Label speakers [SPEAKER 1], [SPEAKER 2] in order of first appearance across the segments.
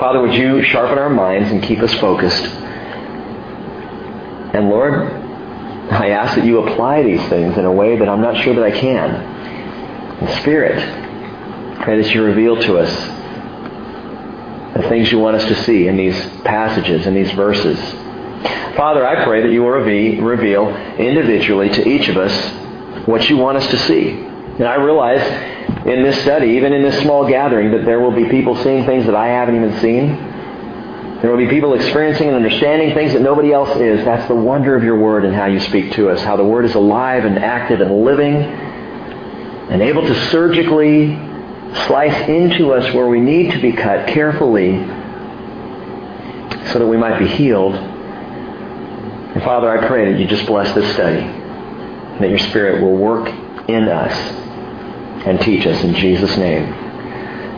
[SPEAKER 1] Father, would you sharpen our minds and keep us focused? And Lord, I ask that you apply these things in a way that I'm not sure that I can. In Spirit, pray that you reveal to us the things you want us to see in these passages, in these verses. Father, I pray that you will reveal individually to each of us what you want us to see. And I realize in this study, even in this small gathering, that there will be people seeing things that I haven't even seen. There will be people experiencing and understanding things that nobody else is. That's the wonder of your word and how you speak to us, how the word is alive and active and living and able to surgically slice into us where we need to be cut carefully so that we might be healed. And Father, I pray that you just bless this study, that your Spirit will work in us and teach us in Jesus' name.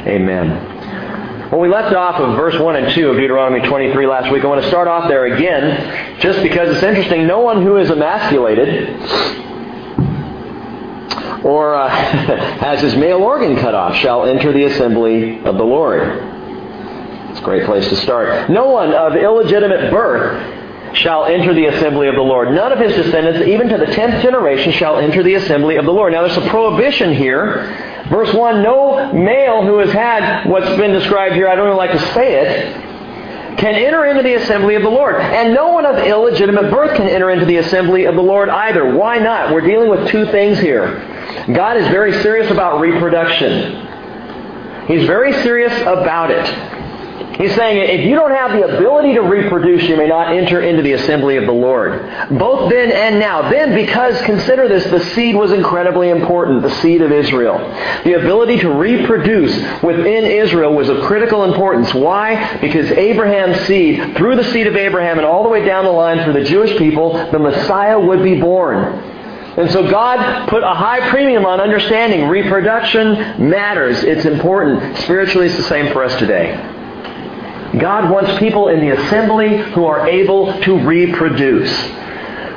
[SPEAKER 1] Amen. Well, we left off of verse 1 and 2 of Deuteronomy 23 last week. I want to start off there again just because it's interesting. No one who is emasculated or uh, has his male organ cut off shall enter the assembly of the Lord. It's a great place to start. No one of illegitimate birth shall enter the assembly of the Lord. None of his descendants, even to the tenth generation, shall enter the assembly of the Lord. Now there's a prohibition here. Verse 1, no male who has had what's been described here, I don't even like to say it, can enter into the assembly of the Lord. And no one of illegitimate birth can enter into the assembly of the Lord either. Why not? We're dealing with two things here. God is very serious about reproduction. He's very serious about it. He's saying if you don't have the ability to reproduce, you may not enter into the assembly of the Lord. Both then and now. Then, because consider this, the seed was incredibly important, the seed of Israel. The ability to reproduce within Israel was of critical importance. Why? Because Abraham's seed, through the seed of Abraham and all the way down the line for the Jewish people, the Messiah would be born. And so God put a high premium on understanding reproduction matters. It's important. Spiritually, it's the same for us today. God wants people in the assembly who are able to reproduce,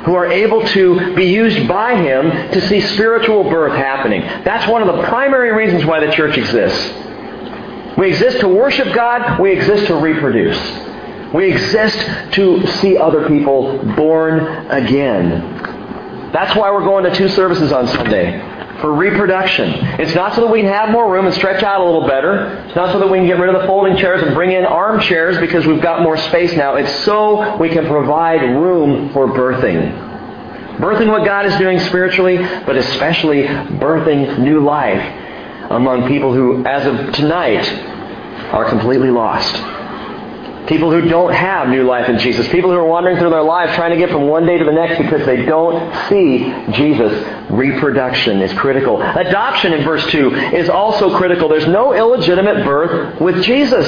[SPEAKER 1] who are able to be used by Him to see spiritual birth happening. That's one of the primary reasons why the church exists. We exist to worship God, we exist to reproduce. We exist to see other people born again. That's why we're going to two services on Sunday. For reproduction. It's not so that we can have more room and stretch out a little better. It's not so that we can get rid of the folding chairs and bring in armchairs because we've got more space now. It's so we can provide room for birthing. Birthing what God is doing spiritually, but especially birthing new life among people who, as of tonight, are completely lost. People who don't have new life in Jesus. People who are wandering through their lives trying to get from one day to the next because they don't see Jesus. Reproduction is critical. Adoption in verse 2 is also critical. There's no illegitimate birth with Jesus.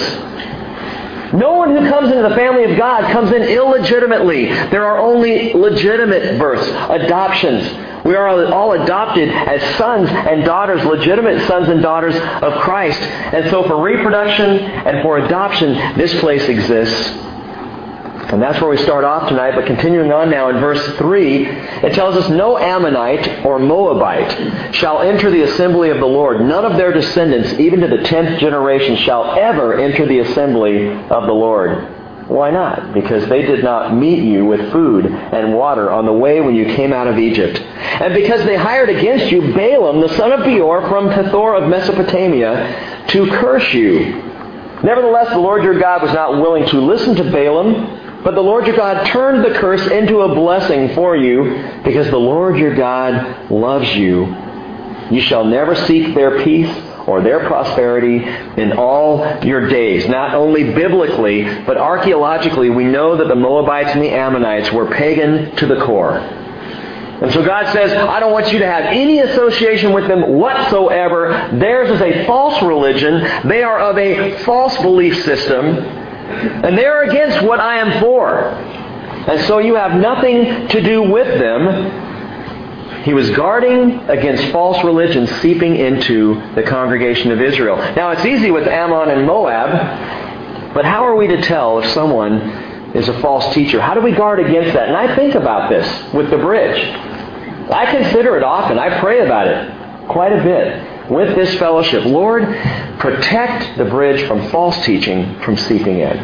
[SPEAKER 1] No one who comes into the family of God comes in illegitimately. There are only legitimate births, adoptions. We are all adopted as sons and daughters, legitimate sons and daughters of Christ. And so for reproduction and for adoption, this place exists. And that's where we start off tonight, but continuing on now in verse 3, it tells us no Ammonite or Moabite shall enter the assembly of the Lord. None of their descendants, even to the tenth generation, shall ever enter the assembly of the Lord. Why not? Because they did not meet you with food and water on the way when you came out of Egypt. And because they hired against you Balaam, the son of Beor, from Pethor of Mesopotamia, to curse you. Nevertheless, the Lord your God was not willing to listen to Balaam, but the Lord your God turned the curse into a blessing for you, because the Lord your God loves you. You shall never seek their peace or their prosperity in all your days. Not only biblically, but archaeologically, we know that the Moabites and the Ammonites were pagan to the core. And so God says, I don't want you to have any association with them whatsoever. Theirs is a false religion. They are of a false belief system. And they are against what I am for. And so you have nothing to do with them. He was guarding against false religion seeping into the congregation of Israel. Now, it's easy with Ammon and Moab, but how are we to tell if someone is a false teacher? How do we guard against that? And I think about this with the bridge. I consider it often. I pray about it quite a bit. With this fellowship. Lord, protect the bridge from false teaching from seeping in.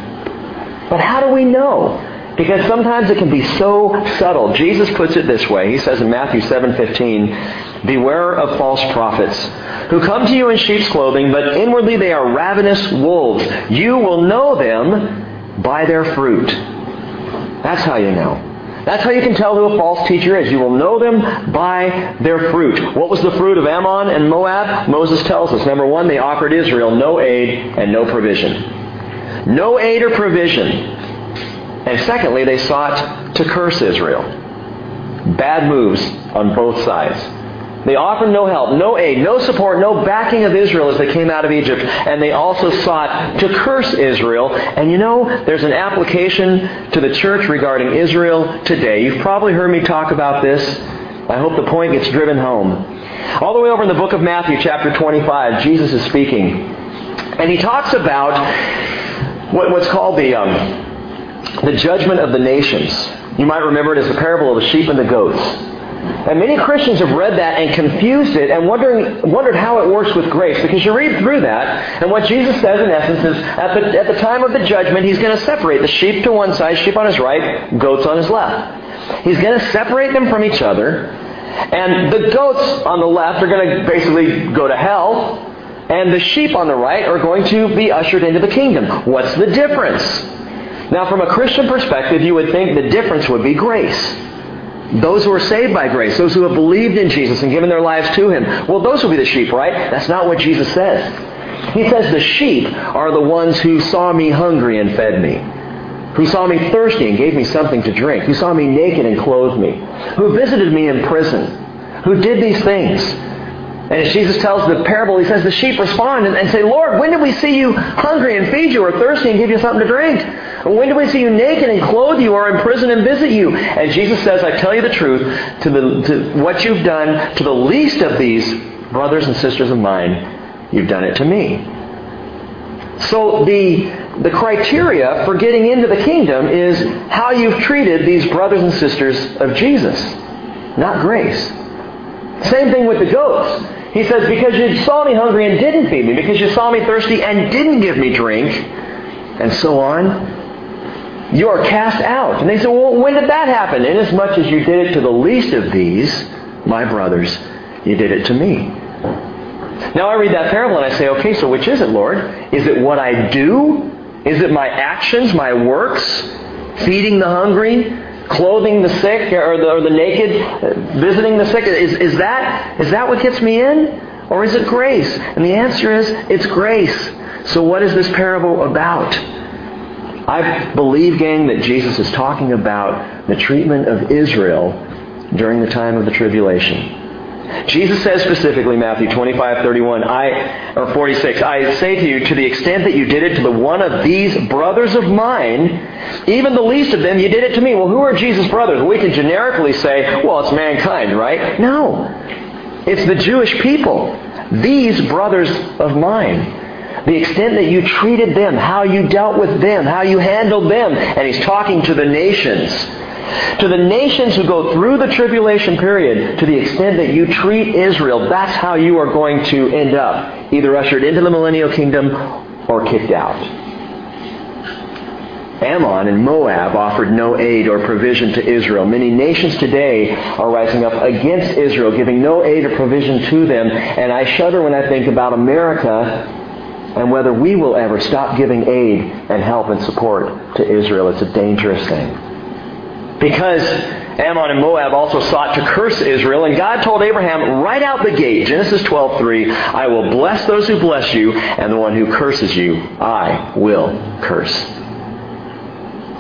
[SPEAKER 1] But how do we know? Because sometimes it can be so subtle. Jesus puts it this way. He says in Matthew 7:15, "Beware of false prophets who come to you in sheep's clothing, but inwardly they are ravenous wolves. You will know them by their fruit." That's how you know. That's how you can tell who a false teacher is. You will know them by their fruit. What was the fruit of Ammon and Moab? Moses tells us. Number one, they offered Israel no aid and no provision. No aid or provision. And secondly, they sought to curse Israel. Bad moves on both sides. They offered no help, no aid, no support, no backing of Israel as they came out of Egypt. And they also sought to curse Israel. And you know, there's an application to the church regarding Israel today. You've probably heard me talk about this. I hope the point gets driven home. All the way over in the book of Matthew, chapter 25, Jesus is speaking. And he talks about what's called the, um, the judgment of the nations. You might remember it as the parable of the sheep and the goats. And many Christians have read that and confused it and wondering, wondered how it works with grace. Because you read through that, and what Jesus says in essence is at the, at the time of the judgment, he's going to separate the sheep to one side, sheep on his right, goats on his left. He's going to separate them from each other. And the goats on the left are going to basically go to hell. And the sheep on the right are going to be ushered into the kingdom. What's the difference? Now, from a Christian perspective, you would think the difference would be grace. Those who are saved by grace, those who have believed in Jesus and given their lives to Him. Well, those will be the sheep, right? That's not what Jesus says. He says the sheep are the ones who saw me hungry and fed me, who saw me thirsty and gave me something to drink, who saw me naked and clothed me, who visited me in prison, who did these things. And as Jesus tells the parable, he says the sheep respond and, say, Lord, when did we see you hungry and feed you, or thirsty and give you something to drink? When did we see you naked and clothe you, or in prison and visit you? And Jesus says, I tell you the truth, to, the, to what you've done to the least of these brothers and sisters of mine, you've done it to me. So the, the criteria for getting into the kingdom is how you've treated these brothers and sisters of Jesus, not grace. Same thing with the goats. He says, because you saw me hungry and didn't feed me, because you saw me thirsty and didn't give me drink, and so on, you are cast out. And they said, well, when did that happen? Inasmuch as you did it to the least of these, my brothers, you did it to me. Now I read that parable and I say, okay, so which is it, Lord? Is it what I do? Is it my actions, my works? Feeding the hungry? Clothing the sick or the, or the naked, uh, visiting the sick? Is, is, that, is that what gets me in? Or is it grace? And the answer is, it's grace. So what is this parable about? I believe, gang, that Jesus is talking about the treatment of Israel during the time of the tribulation. Jesus says specifically, Matthew 25, 31, I, or 46, I say to you, to the extent that you did it to the one of these brothers of mine, even the least of them, you did it to me. Well, who are Jesus' brothers? We can generically say, well, it's mankind, right? No. It's the Jewish people. These brothers of mine. The extent that you treated them, how you dealt with them, how you handled them. And he's talking to the nations. To the nations who go through the tribulation period, to the extent that you treat Israel, that's how you are going to end up. Either ushered into the millennial kingdom or kicked out. Ammon and Moab offered no aid or provision to Israel. Many nations today are rising up against Israel, giving no aid or provision to them. And I shudder when I think about America and whether we will ever stop giving aid and help and support to Israel. It's a dangerous thing. Because Ammon and Moab also sought to curse Israel, and God told Abraham right out the gate, Genesis 12:3, "I will bless those who bless you, and the one who curses you, I will curse."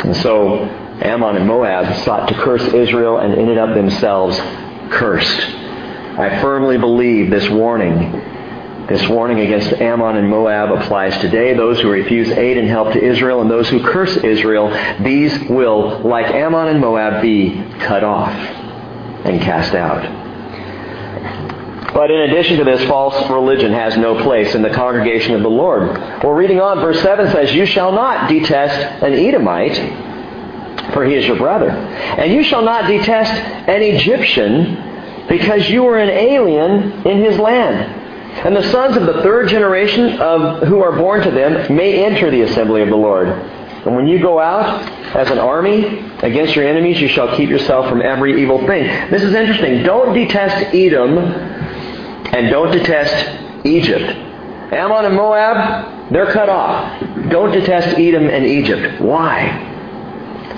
[SPEAKER 1] And so Ammon and Moab sought to curse Israel and ended up themselves cursed. I firmly believe this warning this warning against Ammon and Moab applies today. Those who refuse aid and help to Israel and those who curse Israel, these will, like Ammon and Moab, be cut off and cast out. But in addition to this, false religion has no place in the congregation of the Lord. Well, reading on, verse 7 says, You shall not detest an Edomite, for he is your brother. And you shall not detest an Egyptian, because you are an alien in his land. And the sons of the third generation of who are born to them may enter the assembly of the Lord. And when you go out as an army against your enemies, you shall keep yourself from every evil thing. This is interesting. Don't detest Edom and don't detest Egypt. Ammon and Moab, they're cut off. Don't detest Edom and Egypt. Why?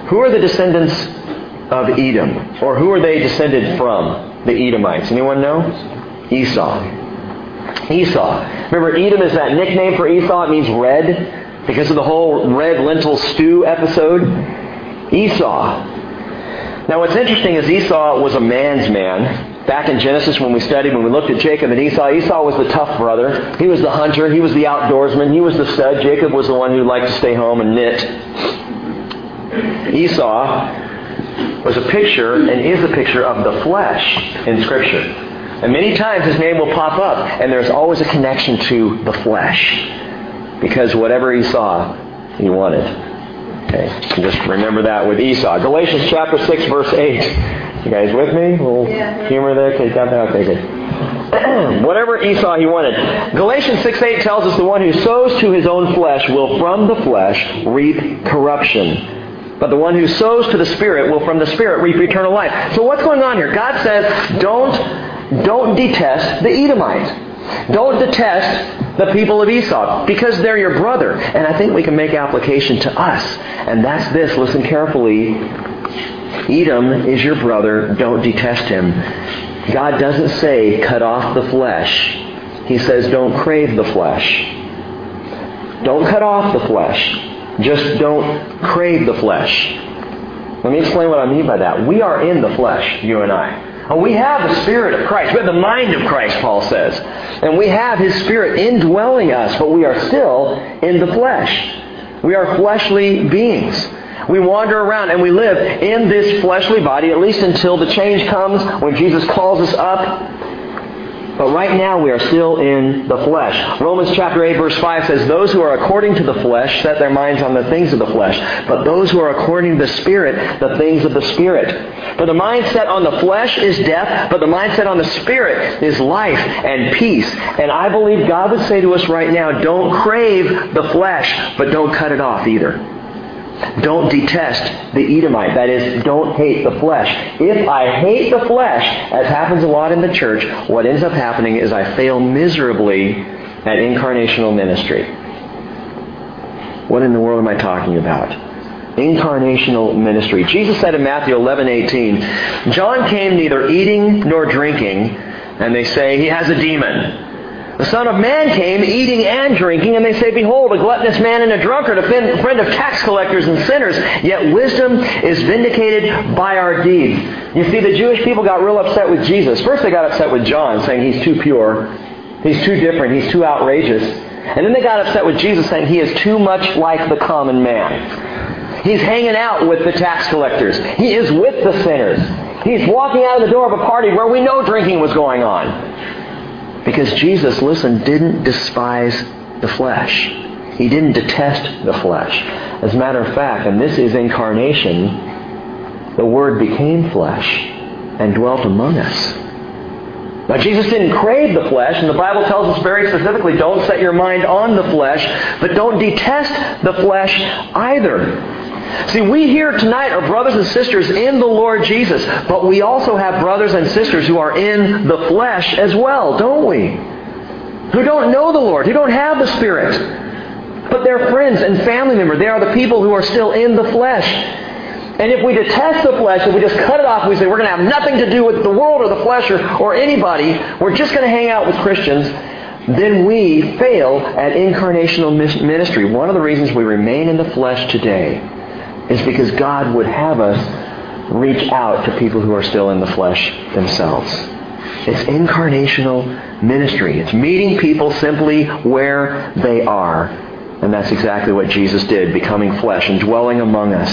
[SPEAKER 1] Who are the descendants of Edom? Or who are they descended from? The Edomites. Anyone know? Esau. Esau. Remember, Edom is that nickname for Esau. It means red because of the whole red lentil stew episode. Esau. Now, what's interesting is Esau was a man's man. Back in Genesis, when we studied, when we looked at Jacob and Esau, Esau was the tough brother. He was the hunter. He was the outdoorsman. He was the stud. Jacob was the one who liked to stay home and knit. Esau was a picture and is a picture of the flesh in Scripture. And many times his name will pop up, and there's always a connection to the flesh. Because whatever he saw, he wanted. Okay, just remember that with Esau. Galatians chapter 6, verse 8. You guys with me? A little
[SPEAKER 2] Yeah.
[SPEAKER 1] humor there? Okay, got that? Okay, good. whatever Esau he wanted. Galatians 6, 8 tells us the one who sows to his own flesh will from the flesh reap corruption. But the one who sows to the Spirit will from the Spirit reap eternal life. So what's going on here? God says, don't, don't detest the Edomites. Don't detest the people of Esau because they're your brother. And I think we can make application to us. And that's this. Listen carefully. Edom is your brother. Don't detest him. God doesn't say cut off the flesh. He says don't crave the flesh. Don't cut off the flesh. Just don't crave the flesh. Let me explain what I mean by that. We are in the flesh, you and I. And we have the Spirit of Christ. We have the mind of Christ, Paul says. And we have His Spirit indwelling us, but we are still in the flesh. We are fleshly beings. We wander around and we live in this fleshly body, at least until the change comes when Jesus calls us up. But right now we are still in the flesh. Romans chapter 8 verse 5 says, Those who are according to the flesh set their minds on the things of the flesh, but those who are according to the Spirit, the things of the Spirit. For the mindset on the flesh is death, but the mindset on the Spirit is life and peace. And I believe God would say to us right now, don't crave the flesh, but don't cut it off either. Don't detest the Edomite. That is, don't hate the flesh. If I hate the flesh, as happens a lot in the church, what ends up happening is I fail miserably at incarnational ministry. What in the world am I talking about? Incarnational ministry. Jesus said in Matthew 11, 18, John came neither eating nor drinking, and they say he has a demon. The Son of Man came eating and drinking, and they say, Behold, a gluttonous man and a drunkard, a friend of tax collectors and sinners. Yet wisdom is vindicated by our deeds. You see, the Jewish people got real upset with Jesus. First, they got upset with John, saying he's too pure, he's too different, he's too outrageous. And then they got upset with Jesus, saying he is too much like the common man. He's hanging out with the tax collectors, he is with the sinners. He's walking out of the door of a party where we know drinking was going on. Because Jesus, listen, didn't despise the flesh. He didn't detest the flesh. As a matter of fact, and this is incarnation, the Word became flesh and dwelt among us. Now, Jesus didn't crave the flesh, and the Bible tells us very specifically don't set your mind on the flesh, but don't detest the flesh either. See, we here tonight are brothers and sisters in the Lord Jesus, but we also have brothers and sisters who are in the flesh as well, don't we? Who don't know the Lord, who don't have the Spirit. But they're friends and family members. They are the people who are still in the flesh. And if we detest the flesh, if we just cut it off, we say we're going to have nothing to do with the world or the flesh or, or anybody, we're just going to hang out with Christians, then we fail at incarnational ministry. One of the reasons we remain in the flesh today is because God would have us reach out to people who are still in the flesh themselves. It's incarnational ministry. It's meeting people simply where they are. And that's exactly what Jesus did, becoming flesh and dwelling among us.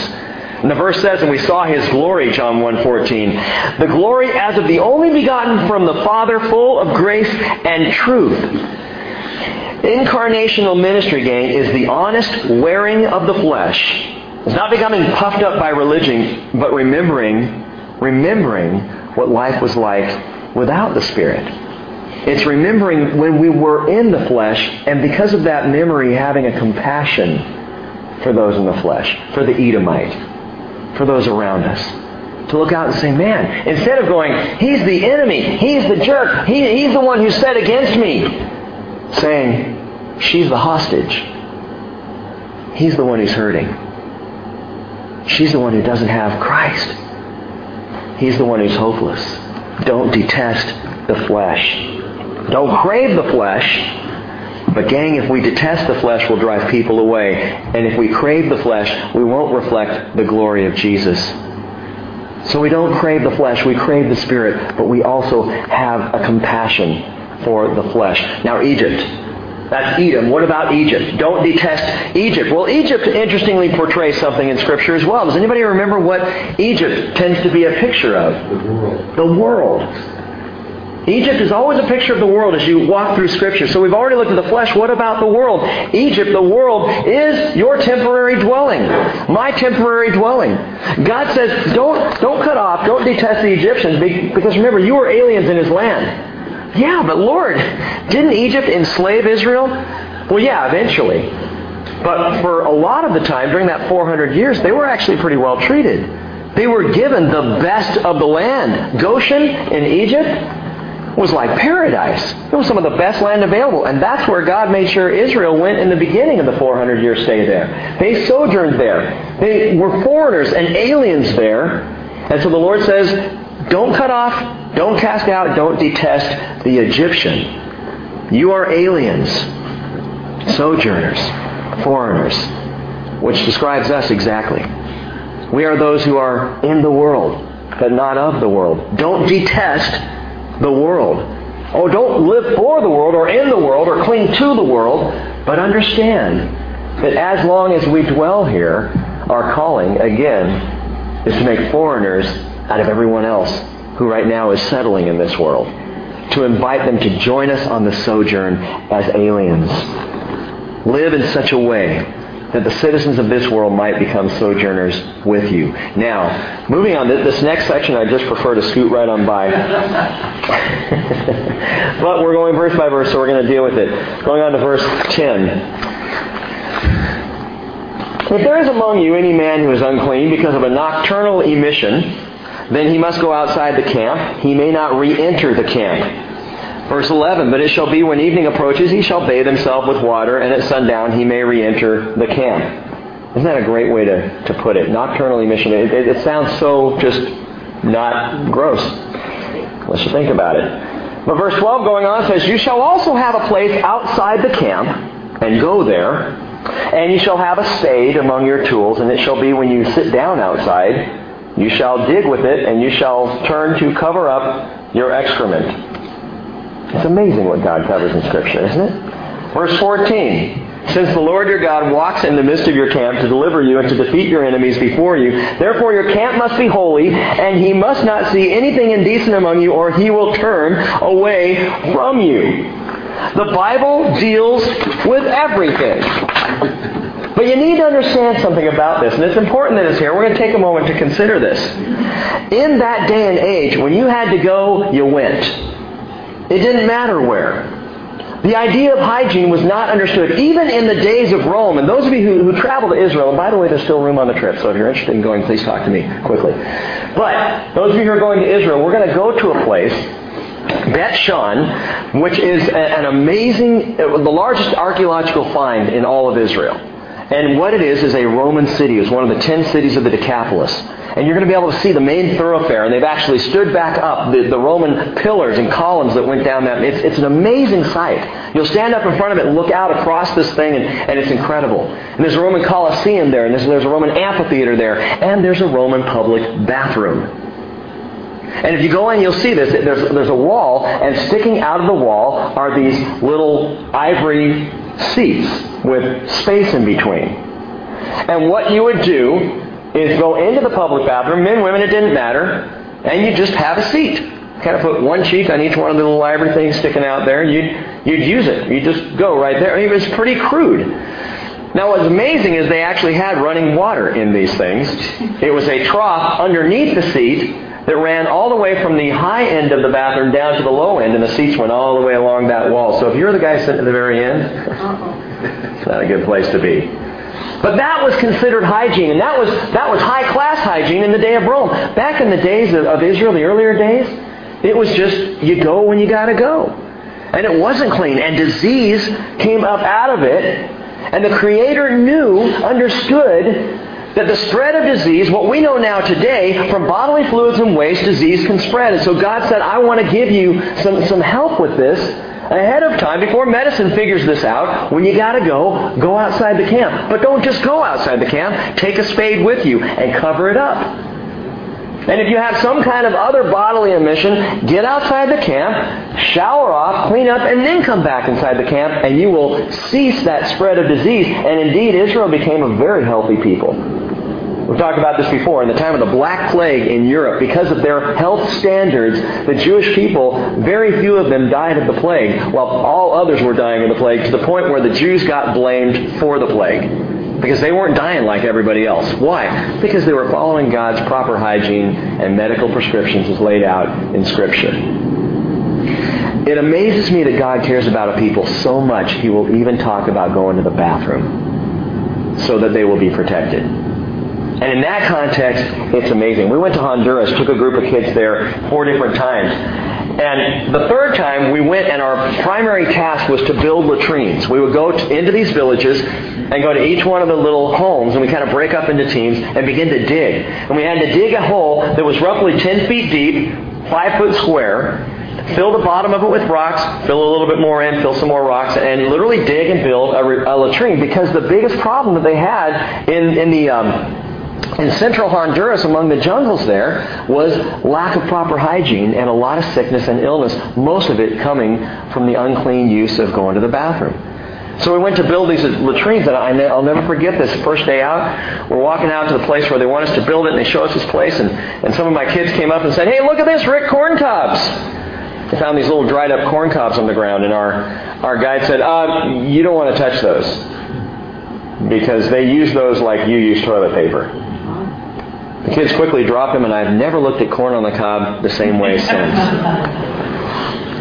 [SPEAKER 1] And the verse says, and we saw his glory, John 1.14, the glory as of the only begotten from the Father, full of grace and truth. Incarnational ministry, gang, is the honest wearing of the flesh. It's not becoming puffed up by religion, but remembering, remembering what life was like without the Spirit. It's remembering when we were in the flesh, and because of that memory, having a compassion for those in the flesh, for the Edomite, for those around us. To look out and say, man, instead of going, he's the enemy, he's the jerk, he, he's the one who's set against me, saying, she's the hostage. He's the one who's hurting. She's the one who doesn't have Christ. He's the one who's hopeless. Don't detest the flesh. Don't crave the flesh. But gang, if we detest the flesh, we'll drive people away. And if we crave the flesh, we won't reflect the glory of Jesus. So we don't crave the flesh, we crave the spirit, but we also have a compassion for the flesh. Now Egypt. That's Edom. What about Egypt? Don't detest Egypt. Well, Egypt interestingly portrays something in Scripture as well. Does anybody remember what Egypt tends to be a picture of?
[SPEAKER 2] The world.
[SPEAKER 1] The world. Egypt is always a picture of the world as you walk through Scripture. So we've already looked at the flesh. What about the world? Egypt, the world, is your temporary dwelling. My temporary dwelling. God says, don't, don't cut off, don't detest the Egyptians, because remember, you were aliens in His land. Yeah, but Lord, didn't Egypt enslave Israel? Well, yeah, eventually. But for a lot of the time, during that 400 years, they were actually pretty well treated. They were given the best of the land. Goshen in Egypt, was like paradise. It was some of the best land available. And that's where God made sure Israel went in the beginning of the 400 year stay there. They sojourned there. They were foreigners and aliens there. And so the Lord says, don't cut off, don't cast out, don't detest the Egyptian. You are aliens, sojourners, foreigners, which describes us exactly. We are those who are in the world, but not of the world. Don't detest the world. Oh, don't live for the world or in the world or cling to the world, but understand that as long as we dwell here, our calling, again, is to make foreigners out of everyone else who right now is settling in this world. To invite them to join us on the sojourn as aliens. Live in such a way that the citizens of this world might become sojourners with you. Now, moving on, this next section I just prefer to scoot right on by. but we're going verse by verse, so we're going to deal with it. Going on to verse 10. If there is among you any man who is unclean because of a nocturnal emission, then he must go outside the camp. He may not re-enter the camp. Verse 11, But it shall be when evening approaches, he shall bathe himself with water, and at sundown he may re-enter the camp. Isn't that a great way to, to put it? Nocturnal emission. It, it, it sounds so just not gross. Let's think about it. But verse 12 going on says, You shall also have a place outside the camp, and go there, and you shall have a spade among your tools, and it shall be when you sit down outside, you shall dig with it, and you shall turn to cover up your excrement. It's amazing what God covers in Scripture, isn't it? Verse 14. Since the Lord your God walks in the midst of your camp to deliver you and to defeat your enemies before you, therefore your camp must be holy, and he must not see anything indecent among you, or he will turn away from you. The Bible deals with everything. But you need to understand something about this, and it's important that it's here. We're going to take a moment to consider this. In that day and age, when you had to go, you went. It didn't matter where. The idea of hygiene was not understood, even in the days of Rome. And those of you who, who travel to Israel, and by the way, there's still room on the trip, so if you're interested in going, please talk to me quickly. But those of you who are going to Israel, we're going to go to a place, Bet Shan, which is an amazing, the largest archaeological find in all of Israel. And what it is is a Roman city. It's one of the ten cities of the Decapolis. And you're going to be able to see the main thoroughfare. And they've actually stood back up the, the Roman pillars and columns that went down that. It's, it's an amazing sight. You'll stand up in front of it and look out across this thing, and, and it's incredible. And there's a Roman Colosseum there, and there's, there's a Roman amphitheater there, and there's a Roman public bathroom. And if you go in, you'll see this. There's, there's a wall, and sticking out of the wall are these little ivory seats with space in between. And what you would do is go into the public bathroom, men, women, it didn't matter, and you just have a seat. Kind of put one cheek on each one of the little ivory things sticking out there, and you'd, you'd use it. You just go right there. I mean, it was pretty crude. Now, what's amazing is they actually had running water in these things. It was a trough underneath the seat that ran all the way from the high end of the bathroom down to the low end, and the seats went all the way along that wall. So if you're the guy sitting at the very end, it's uh-huh. not a good place to be. But that was considered hygiene, and that was, that was high class hygiene in the day of Rome. Back in the days of, of Israel, the earlier days, it was just you go when you got to go. And it wasn't clean, and disease came up out of it. And the Creator knew, understood that the spread of disease, what we know now today, from bodily fluids and waste, disease can spread. And so God said, I want to give you some, some help with this ahead of time before medicine figures this out. When you got to go, go outside the camp. But don't just go outside the camp. Take a spade with you and cover it up. And if you have some kind of other bodily emission, get outside the camp, shower off, clean up, and then come back inside the camp, and you will cease that spread of disease. And indeed, Israel became a very healthy people. We've talked about this before. In the time of the Black Plague in Europe, because of their health standards, the Jewish people, very few of them died of the plague, while all others were dying of the plague, to the point where the Jews got blamed for the plague. Because they weren't dying like everybody else. Why? Because they were following God's proper hygiene and medical prescriptions as laid out in Scripture. It amazes me that God cares about a people so much, He will even talk about going to the bathroom so that they will be protected. And in that context, it's amazing. We went to Honduras, took a group of kids there four different times. And the third time we went and our primary task was to build latrines. We would go to, into these villages and go to each one of the little homes and we kind of break up into teams and begin to dig. And we had to dig a hole that was roughly 10 feet deep, 5 foot square, fill the bottom of it with rocks, fill a little bit more in, fill some more rocks, and literally dig and build a, a latrine because the biggest problem that they had in, in the um, in central Honduras, among the jungles there, was lack of proper hygiene and a lot of sickness and illness, most of it coming from the unclean use of going to the bathroom. So we went to build these latrines, and I'll never forget this. First day out, we're walking out to the place where they want us to build it, and they show us this place, and, and some of my kids came up and said, hey, look at this, Rick, corn cobs. They found these little dried up corn cobs on the ground, and our, our guide said, uh, you don't want to touch those because they use those like you use toilet paper. The kids quickly drop him, and I've never looked at corn on the cob the same way since.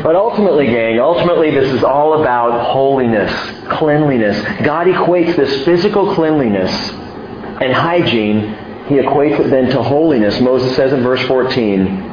[SPEAKER 1] But ultimately, gang, ultimately this is all about holiness, cleanliness. God equates this physical cleanliness and hygiene, he equates it then to holiness. Moses says in verse 14,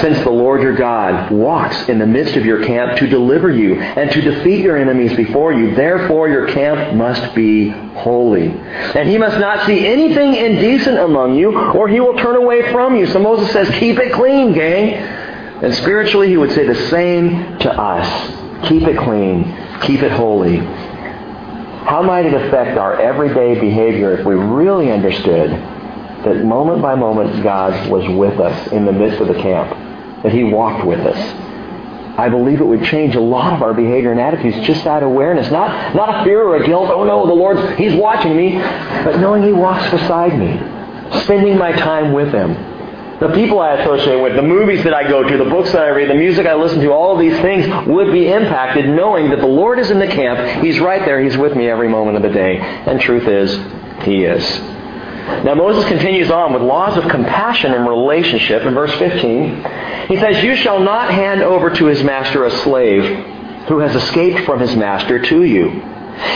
[SPEAKER 1] since the Lord your God walks in the midst of your camp to deliver you and to defeat your enemies before you. Therefore your camp must be holy. And he must not see anything indecent among you, or he will turn away from you. So Moses says, keep it clean, gang. And spiritually he would say the same to us. Keep it clean. Keep it holy. How might it affect our everyday behavior if we really understood that moment by moment God was with us in the midst of the camp? that He walked with us. I believe it would change a lot of our behavior and attitudes, just that awareness. Not, not a fear or a guilt, oh no, the Lord's, He's watching me, but knowing He walks beside me, spending my time with Him. The people I associate with, the movies that I go to, the books that I read, the music I listen to, all of these things would be impacted knowing that the Lord is in the camp. He's right there. He's with me every moment of the day. And truth is, He is. Now Moses continues on with laws of compassion and relationship in verse 15. He says, You shall not hand over to his master a slave who has escaped from his master to you.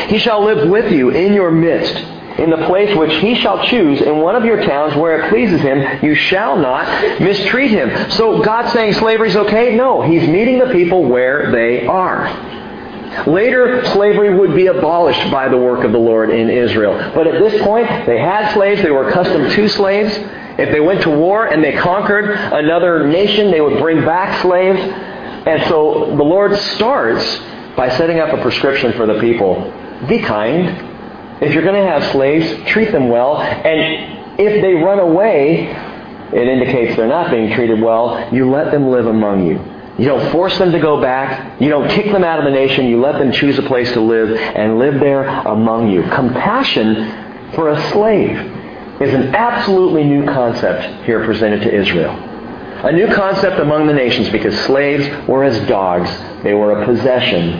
[SPEAKER 1] He shall live with you in your midst, in the place which he shall choose in one of your towns where it pleases him. You shall not mistreat him. So God's saying slavery is okay? No. He's meeting the people where they are. Later, slavery would be abolished by the work of the Lord in Israel. But at this point, they had slaves. They were accustomed to slaves. If they went to war and they conquered another nation, they would bring back slaves. And so the Lord starts by setting up a prescription for the people. Be kind. If you're going to have slaves, treat them well. And if they run away, it indicates they're not being treated well. You let them live among you. You don't force them to go back. You don't kick them out of the nation. You let them choose a place to live and live there among you. Compassion for a slave is an absolutely new concept here presented to Israel. A new concept among the nations because slaves were as dogs. They were a possession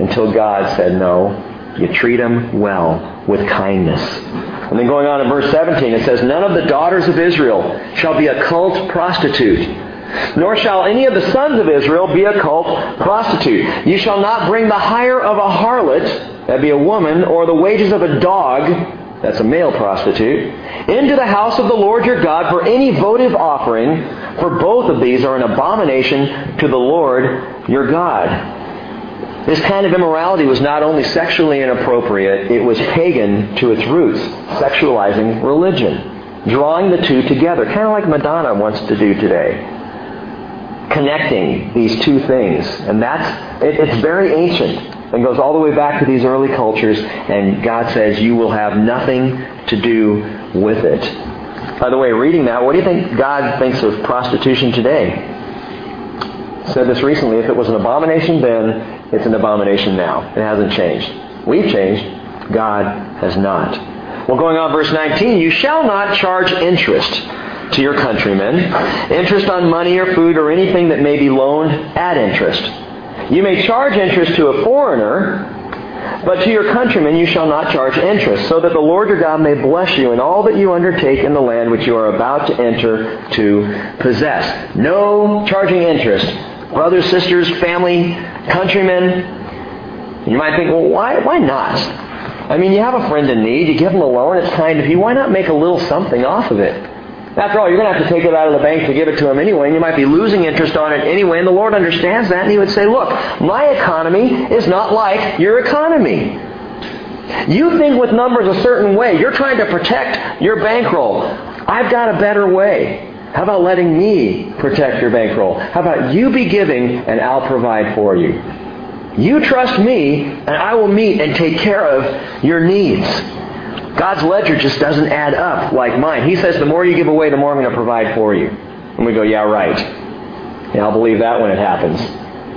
[SPEAKER 1] until God said, no, you treat them well with kindness. And then going on in verse 17, it says, None of the daughters of Israel shall be a cult prostitute, nor shall any of the sons of Israel be a cult prostitute. You shall not bring the hire of a harlot, that be a woman, or the wages of a dog, that's a male prostitute, into the house of the Lord your God for any votive offering, for both of these are an abomination to the Lord your God. This kind of immorality was not only sexually inappropriate, it was pagan to its roots, sexualizing religion, drawing the two together, kind of like Madonna wants to do today. Connecting these two things. And that's, it, it's very ancient and goes all the way back to these early cultures, and God says, You will have nothing to do with it. By the way, reading that, what do you think God thinks of prostitution today? said this recently, if it was an abomination then, it's an abomination now. It hasn't changed. We've changed. God has not. Well, going on, verse 19, you shall not charge interest to your countrymen, interest on money or food or anything that may be loaned at interest. You may charge interest to a foreigner, but to your countrymen you shall not charge interest, so that the Lord your God may bless you in all that you undertake in the land which you are about to enter to possess. No charging interest. Brothers, sisters, family, countrymen. You might think, well, why, why not? I mean, you have a friend in need, you give him a loan, it's kind of you. Why not make a little something off of it? After all, you're going to have to take it out of the bank to give it to him anyway, and you might be losing interest on it anyway, and the Lord understands that, and He would say, Look, my economy is not like your economy. You think with numbers a certain way. You're trying to protect your bankroll. I've got a better way. How about letting me protect your bankroll? How about you be giving and I'll provide for you? You trust me and I will meet and take care of your needs. God's ledger just doesn't add up like mine. He says the more you give away, the more I'm going to provide for you. And we go, yeah, right. Yeah, I'll believe that when it happens.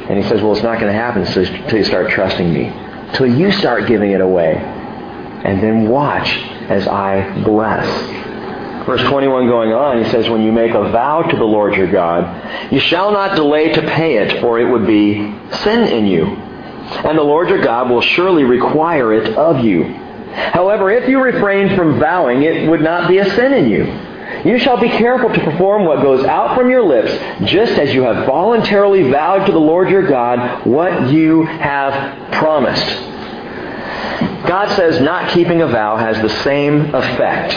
[SPEAKER 1] And he says, well, it's not going to happen until you start trusting me. Until you start giving it away. And then watch as I bless. Verse 21 going on, he says, When you make a vow to the Lord your God, you shall not delay to pay it, for it would be sin in you. And the Lord your God will surely require it of you. However, if you refrain from vowing, it would not be a sin in you. You shall be careful to perform what goes out from your lips, just as you have voluntarily vowed to the Lord your God what you have promised. God says not keeping a vow has the same effect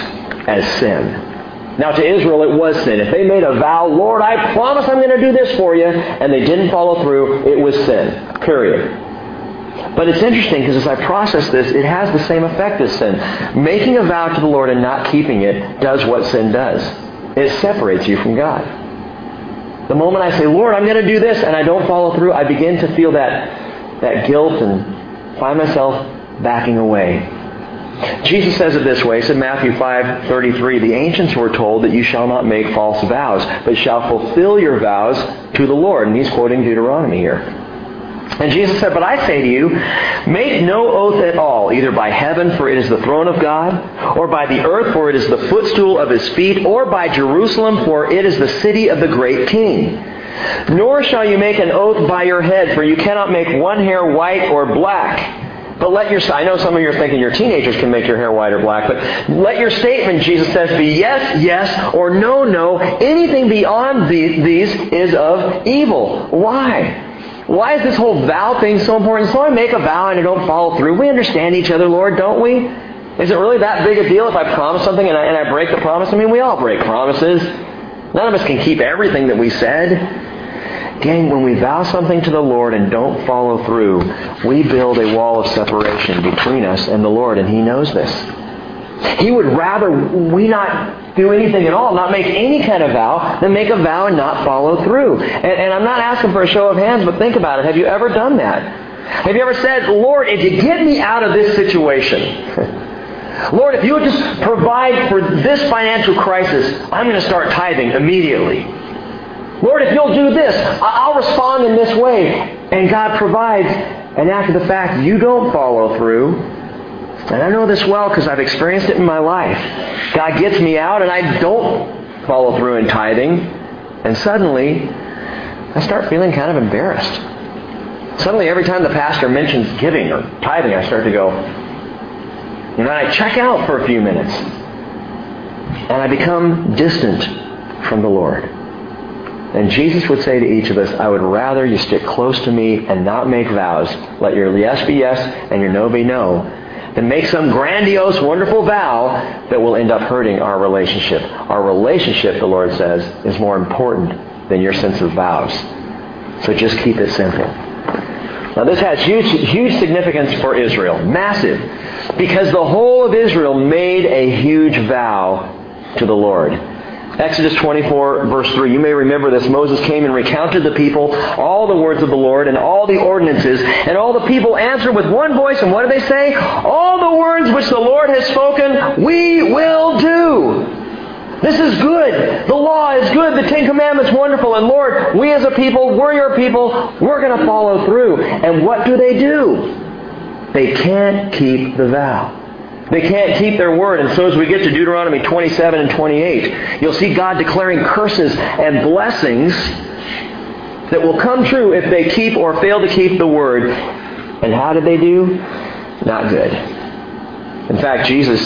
[SPEAKER 1] as sin. Now, to Israel, it was sin. If they made a vow, Lord, I promise I'm going to do this for you, and they didn't follow through, it was sin. Period. But it's interesting because as I process this, it has the same effect as sin. Making a vow to the Lord and not keeping it does what sin does. It separates you from God. The moment I say, Lord, I'm going to do this, and I don't follow through, I begin to feel that, that guilt and find myself backing away. Jesus says it this way. He said Matthew 5:33, "The ancients were told that you shall not make false vows, but shall fulfill your vows to the Lord." And he's quoting Deuteronomy here. And Jesus said, But I say to you, make no oath at all, either by heaven, for it is the throne of God, or by the earth, for it is the footstool of his feet, or by Jerusalem, for it is the city of the great king. Nor shall you make an oath by your head, for you cannot make one hair white or black. But let your, I know some of you are thinking your teenagers can make your hair white or black, but let your statement, Jesus says, be yes, yes, or no, no. Anything beyond these is of evil. Why? Why is this whole vow thing so important? So I make a vow and I don't follow through. We understand each other, Lord, don't we? Is it really that big a deal if I promise something and I, and I break the promise? I mean, we all break promises. None of us can keep everything that we said. Gang, when we vow something to the Lord and don't follow through, we build a wall of separation between us and the Lord, and He knows this. He would rather we not do anything at all, not make any kind of vow, then make a vow and not follow through. And, and I'm not asking for a show of hands, but think about it. Have you ever done that? Have you ever said, Lord, if you get me out of this situation, Lord, if you would just provide for this financial crisis, I'm going to start tithing immediately. Lord, if you'll do this, I'll respond in this way. And God provides. And after the fact, you don't follow through. And I know this well because I've experienced it in my life. God gets me out and I don't follow through in tithing. And suddenly, I start feeling kind of embarrassed. Suddenly, every time the pastor mentions giving or tithing, I start to go, And I check out for a few minutes. And I become distant from the Lord. And Jesus would say to each of us, I would rather you stick close to me and not make vows. Let your yes be yes and your no be no. Than make some grandiose, wonderful vow that will end up hurting our relationship. Our relationship, the Lord says, is more important than your sense of vows. So just keep it simple. Now this has huge, huge significance for Israel. Massive. Because the whole of Israel made a huge vow to the Lord. Exodus 24, verse 3. You may remember this. Moses came and recounted the people all the words of the Lord and all the ordinances. And all the people answered with one voice. And what did they say? All the words which the Lord has spoken, we will do. This is good. The law is good. The Ten Commandments wonderful. And Lord, we as a people, we're your people. We're going to follow through. And what do they do? They can't keep the vow. They can't keep their word. And so as we get to Deuteronomy 27 and 28, you'll see God declaring curses and blessings that will come true if they keep or fail to keep the word. And how did they do? Not good. In fact, Jesus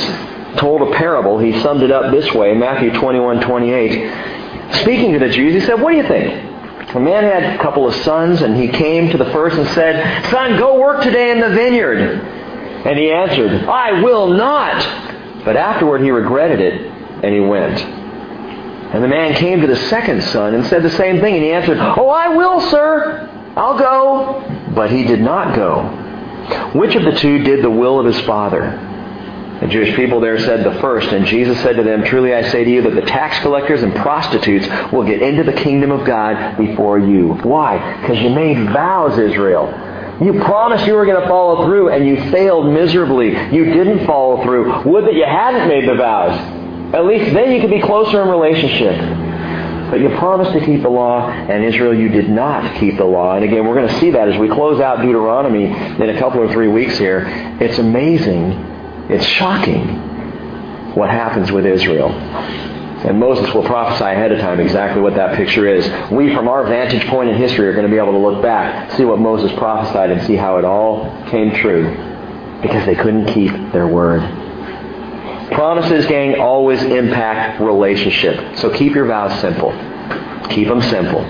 [SPEAKER 1] told a parable. He summed it up this way, Matthew 21, 28. Speaking to the Jews, he said, What do you think? A man had a couple of sons, and he came to the first and said, Son, go work today in the vineyard. And he answered, I will not. But afterward he regretted it, and he went. And the man came to the second son and said the same thing, and he answered, Oh, I will, sir. I'll go. But he did not go. Which of the two did the will of his father? The Jewish people there said the first, and Jesus said to them, Truly I say to you that the tax collectors and prostitutes will get into the kingdom of God before you. Why? Because you made vows, Israel. You promised you were going to follow through, and you failed miserably. You didn't follow through. Would that you hadn't made the vows. At least then you could be closer in relationship. But you promised to keep the law, and Israel, you did not keep the law. And again, we're going to see that as we close out Deuteronomy in a couple or three weeks here. It's amazing it's shocking what happens with Israel. And Moses will prophesy ahead of time exactly what that picture is. We, from our vantage point in history, are going to be able to look back, see what Moses prophesied, and see how it all came true because they couldn't keep their word. Promises, gang, always impact relationship. So keep your vows simple. Keep them simple.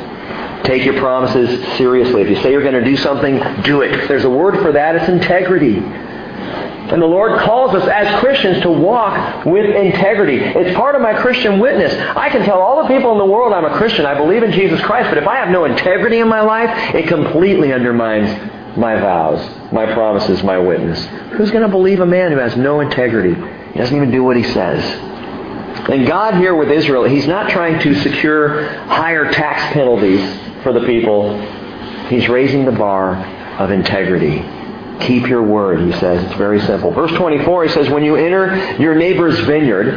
[SPEAKER 1] Take your promises seriously. If you say you're going to do something, do it. There's a word for that. It's integrity. And the Lord calls us as Christians to walk with integrity. It's part of my Christian witness. I can tell all the people in the world I'm a Christian. I believe in Jesus Christ. But if I have no integrity in my life, it completely undermines my vows, my promises, my witness. Who's going to believe a man who has no integrity? He doesn't even do what he says. And God here with Israel, He's not trying to secure higher tax penalties for the people. He's raising the bar of integrity. Keep your word, he says. It's very simple. Verse 24, he says, When you enter your neighbor's vineyard,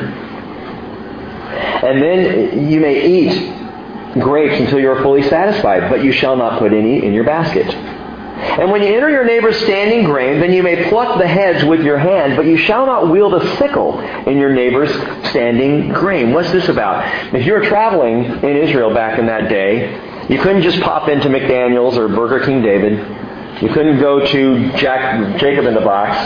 [SPEAKER 1] and then you may eat grapes until you are fully satisfied, but you shall not put any in your basket. And when you enter your neighbor's standing grain, then you may pluck the heads with your hand, but you shall not wield a sickle in your neighbor's standing grain. What's this about? If you were traveling in Israel back in that day, you couldn't just pop into McDaniel's or Burger King David you couldn't go to Jack, Jacob in the Box.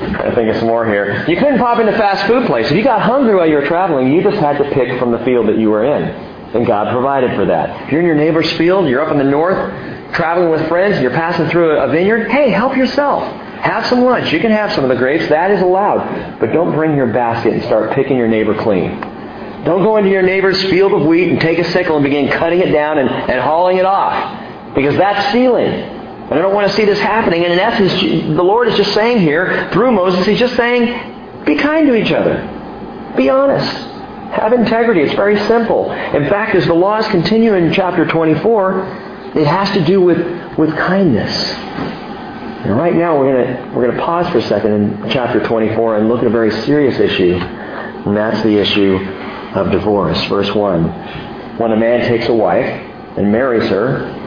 [SPEAKER 1] I think it's more here. You couldn't pop into fast food place. If you got hungry while you were traveling, you just had to pick from the field that you were in. And God provided for that. If you're in your neighbor's field, you're up in the north, traveling with friends, you're passing through a vineyard, hey, help yourself. Have some lunch. You can have some of the grapes. That is allowed. But don't bring your basket and start picking your neighbor clean. Don't go into your neighbor's field of wheat and take a sickle and begin cutting it down and, and hauling it off. Because that's stealing. And I don't want to see this happening. And in essence, the Lord is just saying here, through Moses, He's just saying, be kind to each other. Be honest. Have integrity. It's very simple. In fact, as the laws continue in chapter 24, it has to do with, with kindness. And right now, we're going we're to pause for a second in chapter 24 and look at a very serious issue, and that's the issue of divorce. Verse 1. When a man takes a wife and marries her,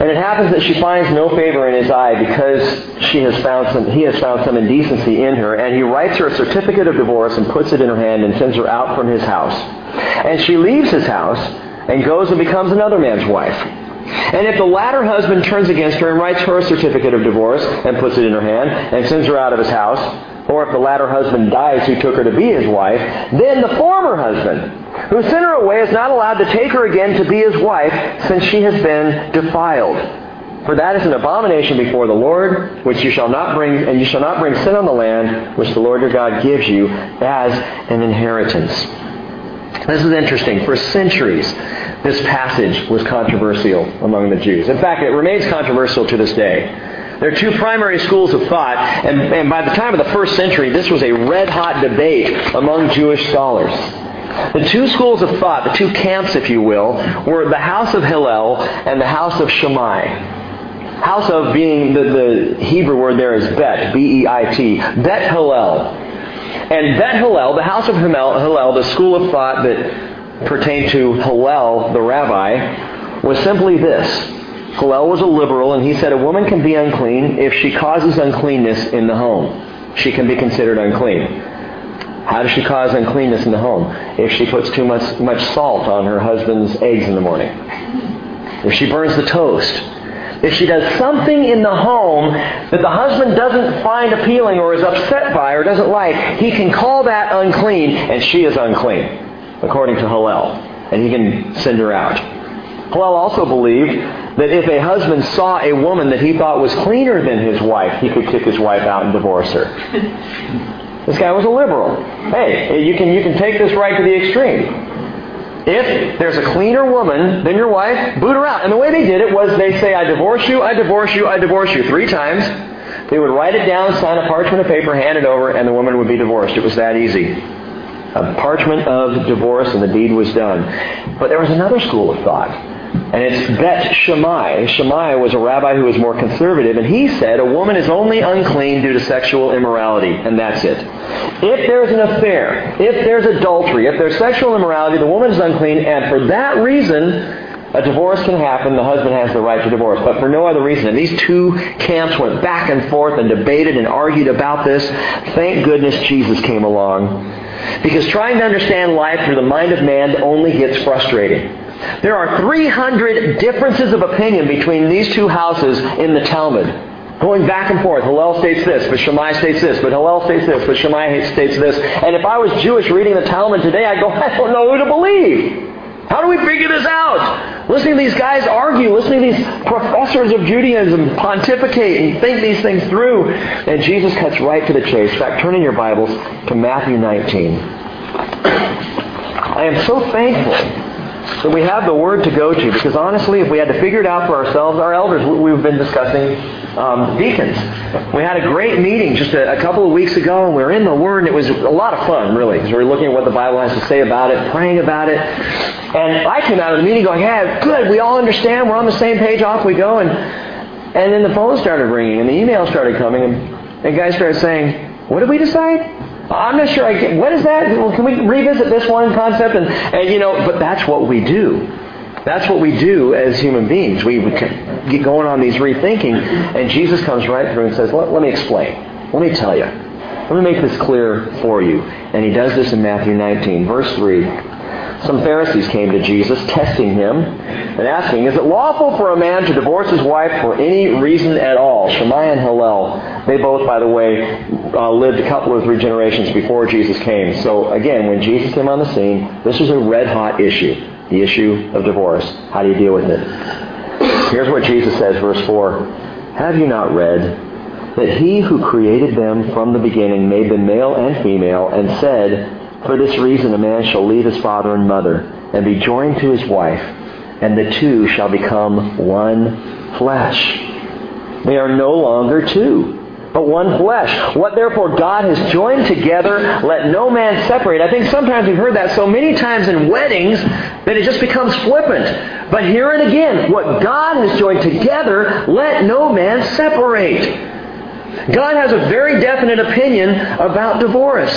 [SPEAKER 1] and it happens that she finds no favor in his eye because she has found some, he has found some indecency in her, and he writes her a certificate of divorce and puts it in her hand and sends her out from his house. And she leaves his house and goes and becomes another man's wife. And if the latter husband turns against her and writes her a certificate of divorce and puts it in her hand and sends her out of his house, or if the latter husband dies who took her to be his wife, then the former husband who sent her away is not allowed to take her again to be his wife since she has been defiled. For that is an abomination before the Lord, which you shall not bring, and you shall not bring sin on the land, which the Lord your God gives you as an inheritance. This is interesting. For centuries, this passage was controversial among the Jews. In fact, it remains controversial to this day. There are two primary schools of thought, and, and by the time of the first century, this was a red hot debate among Jewish scholars. The two schools of thought, the two camps, if you will, were the house of Hillel and the house of Shammai. House of being the, the Hebrew word there is bet, B-E-I-T, bet Hillel. And bet Hillel, the house of Hillel, the school of thought that pertained to Hillel, the rabbi, was simply this. Hillel was a liberal, and he said a woman can be unclean if she causes uncleanness in the home. She can be considered unclean. How does she cause uncleanness in the home? If she puts too much, much salt on her husband's eggs in the morning. If she burns the toast. If she does something in the home that the husband doesn't find appealing or is upset by or doesn't like, he can call that unclean, and she is unclean, according to Hillel. And he can send her out. Hillel also believed that if a husband saw a woman that he thought was cleaner than his wife, he could kick his wife out and divorce her. this guy was a liberal. Hey, you can, you can take this right to the extreme. If there's a cleaner woman than your wife, boot her out. And the way they did it was they say, I divorce you, I divorce you, I divorce you three times. They would write it down, sign a parchment of paper, hand it over, and the woman would be divorced. It was that easy. A parchment of divorce, and the deed was done. But there was another school of thought and it's Bet Shammai. Shammai was a rabbi who was more conservative, and he said a woman is only unclean due to sexual immorality, and that's it. If there's an affair, if there's adultery, if there's sexual immorality, the woman is unclean, and for that reason, a divorce can happen. The husband has the right to divorce, but for no other reason. And these two camps went back and forth and debated and argued about this. Thank goodness Jesus came along. Because trying to understand life through the mind of man only gets frustrating. There are 300 differences of opinion between these two houses in the Talmud. Going back and forth. Hillel states this, but Shammai states this, but Hillel states this, but Shammai states this. And if I was Jewish reading the Talmud today, I'd go, I don't know who to believe. How do we figure this out? Listening to these guys argue, listening to these professors of Judaism pontificate and think these things through. And Jesus cuts right to the chase. In fact, turn in your Bibles to Matthew 19. I am so thankful that we have the Word to go to. Because honestly, if we had to figure it out for ourselves, our elders, we've been discussing um, deacons. We had a great meeting just a, a, couple of weeks ago, and we were in the Word, and it was a lot of fun, really, because we were looking at what the Bible has to say about it, praying about it. And I came out of the meeting going, yeah, good, we all understand, we're on the same page, off we go. And, and then the phone started ringing, and the emails started coming, and, and guys started saying, what did we decide? I'm not sure I get, what is that? Can we revisit this one concept? And, and, you know, but that's what we do. That's what we do as human beings. We get going on these rethinking, and Jesus comes right through and says, let, let me explain. Let me tell you. Let me make this clear for you. And he does this in Matthew 19, verse 3. Some Pharisees came to Jesus, testing him, and asking, Is it lawful for a man to divorce his wife for any reason at all? Shammai and Hillel, they both, by the way, uh, lived a couple or three generations before Jesus came. So again, when Jesus came on the scene, this was a red hot issue. The issue of divorce. How do you deal with it? Here's what Jesus says, verse 4. Have you not read that he who created them from the beginning made them male and female, and said, for this reason, a man shall leave his father and mother and be joined to his wife, and the two shall become one flesh. They are no longer two, but one flesh. What therefore God has joined together, let no man separate. I think sometimes we've heard that so many times in weddings that it just becomes flippant. But here and again, what God has joined together, let no man separate. God has a very definite opinion about divorce.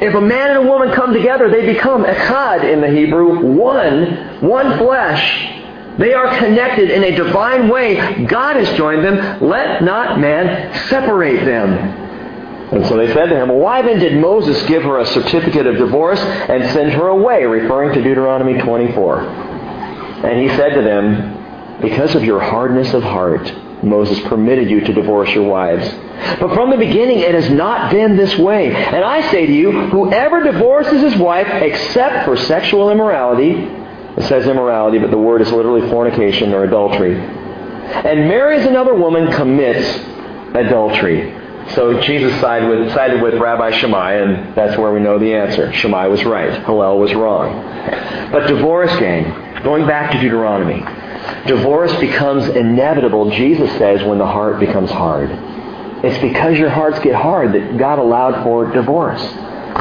[SPEAKER 1] If a man and a woman come together, they become echad in the Hebrew, one, one flesh. They are connected in a divine way. God has joined them. Let not man separate them. And so they said to him, Why then did Moses give her a certificate of divorce and send her away, referring to Deuteronomy 24? And he said to them, Because of your hardness of heart, Moses permitted you to divorce your wives. But from the beginning, it has not been this way. And I say to you, whoever divorces his wife except for sexual immorality, it says immorality, but the word is literally fornication or adultery, and marries another woman commits adultery. So Jesus sided with, sided with Rabbi Shammai, and that's where we know the answer. Shammai was right. Hillel was wrong. But divorce, gang, going back to Deuteronomy, divorce becomes inevitable, Jesus says, when the heart becomes hard. It's because your hearts get hard that God allowed for divorce.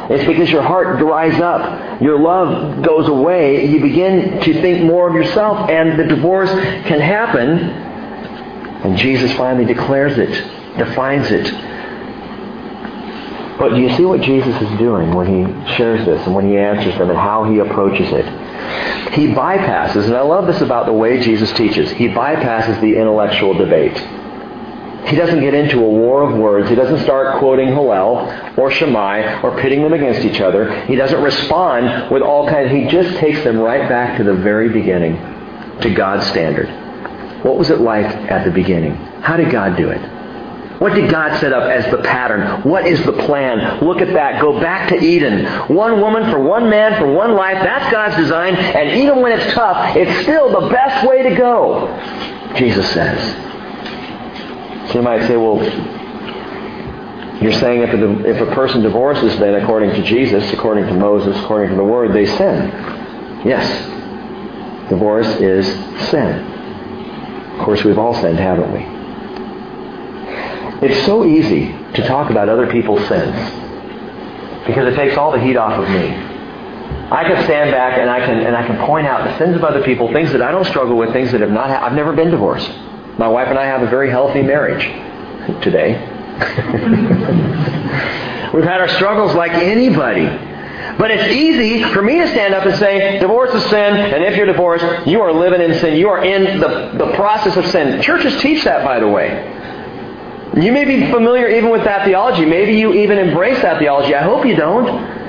[SPEAKER 1] It's because your heart dries up. Your love goes away. You begin to think more of yourself, and the divorce can happen. And Jesus finally declares it, defines it. But do you see what Jesus is doing when he shares this and when he answers them and how he approaches it? He bypasses, and I love this about the way Jesus teaches, he bypasses the intellectual debate. He doesn't get into a war of words. He doesn't start quoting Hillel or Shammai or pitting them against each other. He doesn't respond with all kinds. He just takes them right back to the very beginning, to God's standard. What was it like at the beginning? How did God do it? What did God set up as the pattern? What is the plan? Look at that. Go back to Eden. One woman for one man for one life. That's God's design. And even when it's tough, it's still the best way to go, Jesus says. So you might say, well, you're saying if a, if a person divorces, then according to Jesus, according to Moses, according to the Word, they sin. Yes. Divorce is sin. Of course, we've all sinned, haven't we? It's so easy to talk about other people's sins because it takes all the heat off of me. I can stand back and I can and I can point out the sins of other people, things that I don't struggle with, things that have not. Ha- I've never been divorced. My wife and I have a very healthy marriage today. We've had our struggles like anybody. But it's easy for me to stand up and say, divorce is sin, and if you're divorced, you are living in sin. You are in the, the process of sin. Churches teach that, by the way. You may be familiar even with that theology. Maybe you even embrace that theology. I hope you don't.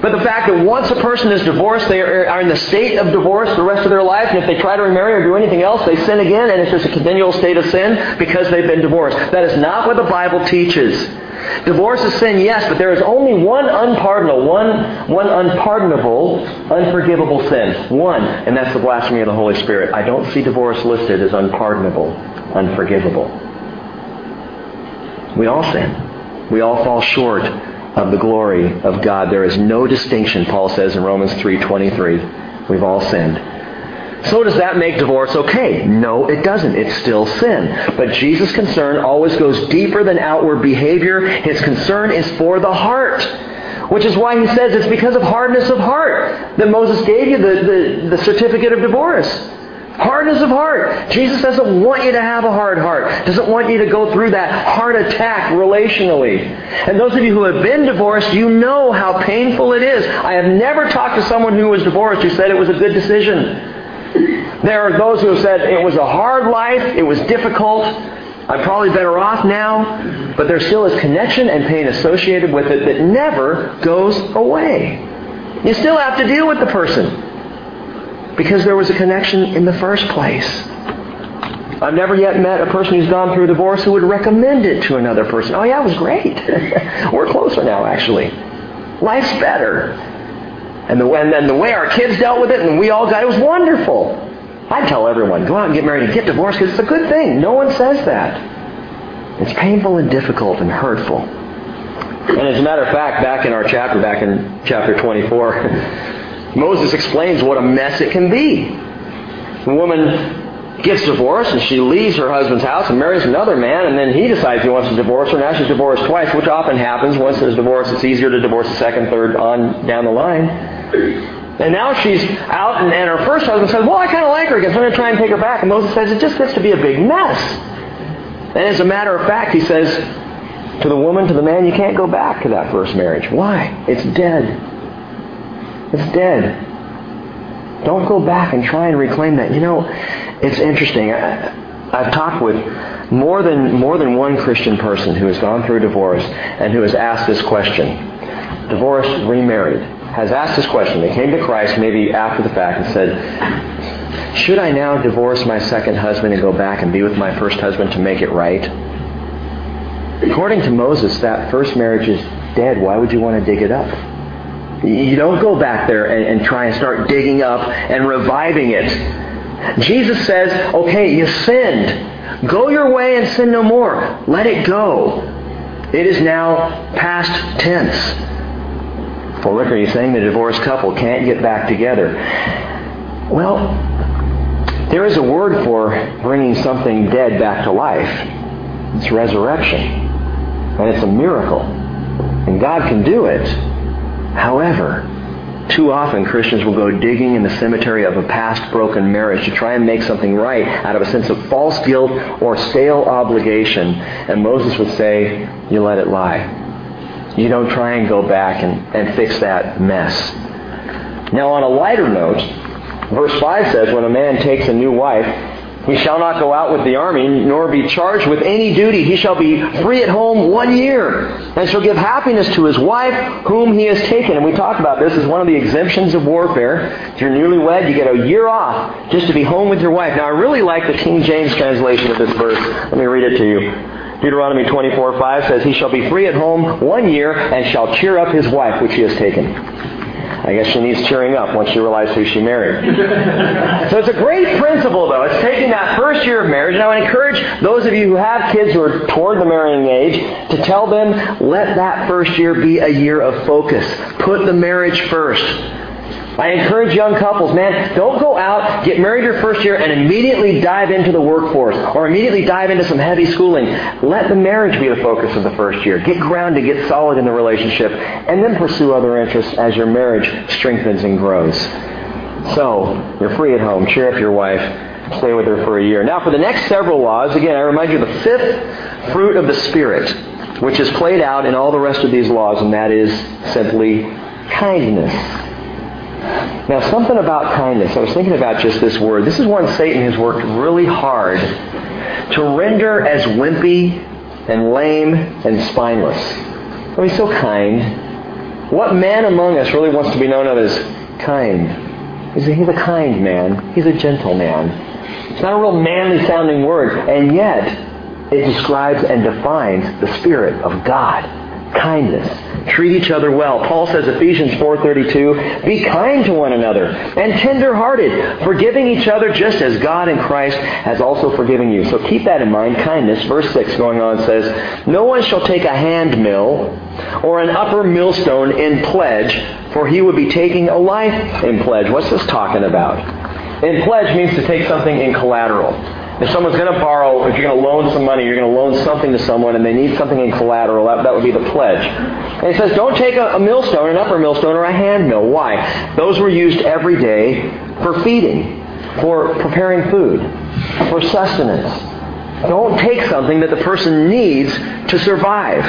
[SPEAKER 1] But the fact that once a person is divorced, they are in the state of divorce the rest of their life, and if they try to remarry or do anything else, they sin again, and it's just a continual state of sin because they've been divorced. That is not what the Bible teaches. Divorce is sin, yes, but there is only one unpardonable, one, one unpardonable, unforgivable sin. One, and that's the blasphemy of the Holy Spirit. I don't see divorce listed as unpardonable, unforgivable. We all sin. We all fall short of the glory of God. There is no distinction, Paul says in Romans 3.23. We've all sinned. So does that make divorce okay? No, it doesn't. It's still sin. But Jesus' concern always goes deeper than outward behavior. His concern is for the heart. Which is why he says it's because of hardness of heart that Moses gave you the, the, the certificate of divorce. Hardness of heart. Jesus doesn't want you to have a hard heart. Doesn't want you to go through that heart attack relationally. And those of you who have been divorced, you know how painful it is. I have never talked to someone who was divorced who said it was a good decision. There are those who have said it was a hard life, it was difficult, I'm probably better off now, but there still is connection and pain associated with it that never goes away. You still have to deal with the person because there was a connection in the first place. I've never yet met a person who's gone through a divorce who would recommend it to another person. Oh yeah, it was great. We're closer now, actually. Life's better. And the, and then the way our kids dealt with it and we all got it was wonderful. I tell everyone, go out and get married and get divorced because it's a good thing. No one says that. It's painful and difficult and hurtful. And as a matter of fact, back in our chapter, back in chapter 24, Moses explains what a mess it can be. The woman gets divorced and she leaves her husband's house and marries another man and then he decides he wants to divorce her. Now she's divorced twice, which often happens. Once there's divorce, it's easier to divorce the second, third, on down the line. And now she's out, and, and her first husband says, Well, I kind of like her again, so I'm going to try and take her back. And Moses says, It just gets to be a big mess. And as a matter of fact, he says to the woman, to the man, You can't go back to that first marriage. Why? It's dead. It's dead. Don't go back and try and reclaim that. You know, it's interesting. I, I've talked with more than more than one Christian person who has gone through divorce and who has asked this question: divorced, remarried, has asked this question. They came to Christ maybe after the fact and said, Should I now divorce my second husband and go back and be with my first husband to make it right? According to Moses, that first marriage is dead. Why would you want to dig it up? You don't go back there and, and try and start digging up and reviving it. Jesus says, okay, you sinned. Go your way and sin no more. Let it go. It is now past tense. Well, Rick, are you saying the divorced couple can't get back together? Well, there is a word for bringing something dead back to life. It's resurrection. And it's a miracle. And God can do it. However, too often Christians will go digging in the cemetery of a past broken marriage to try and make something right out of a sense of false guilt or stale obligation. And Moses would say, you let it lie. You don't try and go back and, and fix that mess. Now on a lighter note, verse 5 says, when a man takes a new wife, he shall not go out with the army, nor be charged with any duty. He shall be free at home one year, and shall give happiness to his wife, whom he has taken. And we talked about this as one of the exemptions of warfare. If you're newlywed, you get a year off just to be home with your wife. Now, I really like the King James translation of this verse. Let me read it to you. Deuteronomy 24, 5 says, He shall be free at home one year, and shall cheer up his wife, which he has taken. I guess she needs cheering up once she realizes who she married. so it's a great principle, though. It's taking that first year of marriage, and I would encourage those of you who have kids who are toward the marrying age to tell them, let that first year be a year of focus. Put the marriage first. I encourage young couples, man, don't go out, get married your first year, and immediately dive into the workforce or immediately dive into some heavy schooling. Let the marriage be the focus of the first year. Get grounded, get solid in the relationship, and then pursue other interests as your marriage strengthens and grows. So, you're free at home. Cheer up your wife. Stay with her for a year. Now, for the next several laws, again, I remind you the fifth fruit of the Spirit, which is played out in all the rest of these laws, and that is simply kindness. Now, something about kindness. I was thinking about just this word. This is one Satan has worked really hard to render as wimpy and lame and spineless. Oh, he's so kind. What man among us really wants to be known of as kind? He's a, he's a kind man. He's a gentle man. It's not a real manly sounding word, and yet it describes and defines the Spirit of God. Kindness. Treat each other well. Paul says Ephesians 4:32, "Be kind to one another and tender-hearted, forgiving each other just as God in Christ has also forgiven you." So keep that in mind, kindness. Verse 6 going on says, "No one shall take a hand mill or an upper millstone in pledge, for he would be taking a life in pledge." What's this talking about? In pledge means to take something in collateral. If someone's going to borrow, if you're going to loan some money, you're going to loan something to someone and they need something in collateral, that, that would be the pledge. And it says, don't take a, a millstone, an upper millstone, or a hand mill. Why? Those were used every day for feeding, for preparing food, for sustenance. Don't take something that the person needs to survive.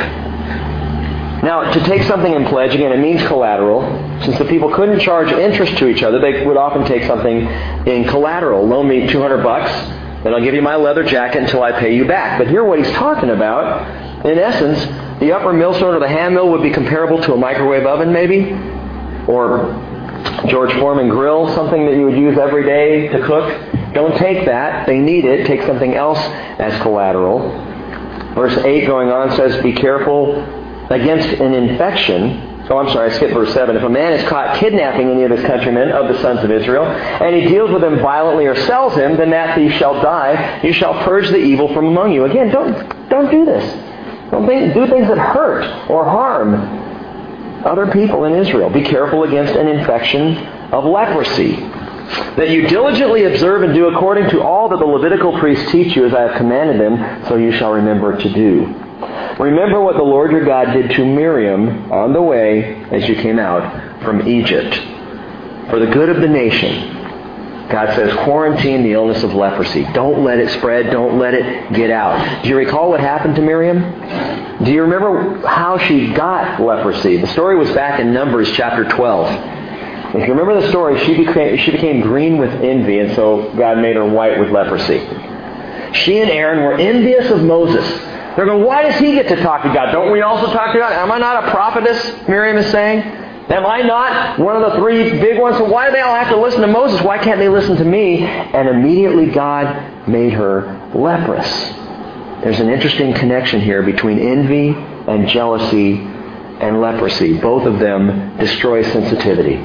[SPEAKER 1] Now, to take something in pledge, again, it means collateral. Since the people couldn't charge interest to each other, they would often take something in collateral. Loan me 200 bucks, then I'll give you my leather jacket until I pay you back. But here what he's talking about, in essence, the upper millstone or the hand mill would be comparable to a microwave oven maybe, or George Foreman grill, something that you would use every day to cook. Don't take that. They need it. Take something else as collateral. Verse 8 going on says, Be careful against an infection Oh, I'm sorry, I skipped verse 7. If a man is caught kidnapping any of his countrymen of the sons of Israel, and he deals with them violently or sells him, then that thief shall die. You shall purge the evil from among you. Again, don't, don't do this. Don't do things that hurt or harm other people in Israel. Be careful against an infection of leprosy. That you diligently observe and do according to all that the Levitical priests teach you as I have commanded them, so you shall remember to do. Remember what the Lord your God did to Miriam on the way as you came out from Egypt. For the good of the nation, God says, quarantine the illness of leprosy. Don't let it spread. Don't let it get out. Do you recall what happened to Miriam? Do you remember how she got leprosy? The story was back in Numbers chapter 12. If you remember the story, she became, she became green with envy, and so God made her white with leprosy. She and Aaron were envious of Moses they're going, why does he get to talk to God? Don't we also talk to God? Am I not a prophetess? Miriam is saying. Am I not one of the three big ones? So why do they all have to listen to Moses? Why can't they listen to me? And immediately God made her leprous. There's an interesting connection here between envy and jealousy and leprosy. Both of them destroy sensitivity.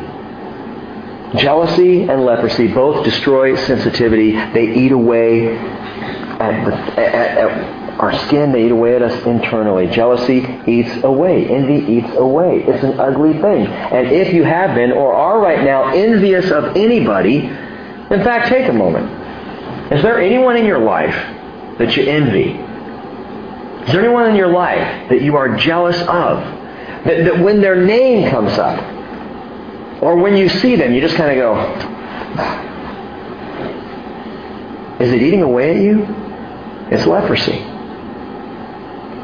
[SPEAKER 1] Jealousy and leprosy both destroy sensitivity. They eat away at, the, at, at our skin. They eat away at us internally. Jealousy eats away. Envy eats away. It's an ugly thing. And if you have been or are right now envious of anybody, in fact, take a moment. Is there anyone in your life that you envy? Is there anyone in your life that you are jealous of? That, that when their name comes up, or when you see them, you just kind of go, is it eating away at you? It's leprosy.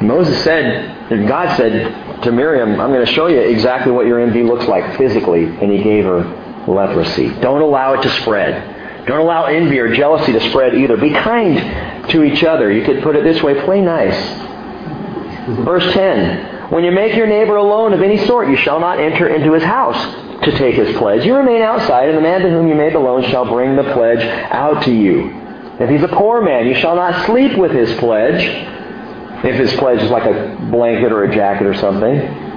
[SPEAKER 1] Moses said, God said to Miriam, I'm going to show you exactly what your envy looks like physically. And he gave her leprosy. Don't allow it to spread. Don't allow envy or jealousy to spread either. Be kind to each other. You could put it this way play nice. Verse 10 when you make your neighbor a loan of any sort, you shall not enter into his house to take his pledge. You remain outside, and the man to whom you made the loan shall bring the pledge out to you. If he's a poor man, you shall not sleep with his pledge, if his pledge is like a blanket or a jacket or something.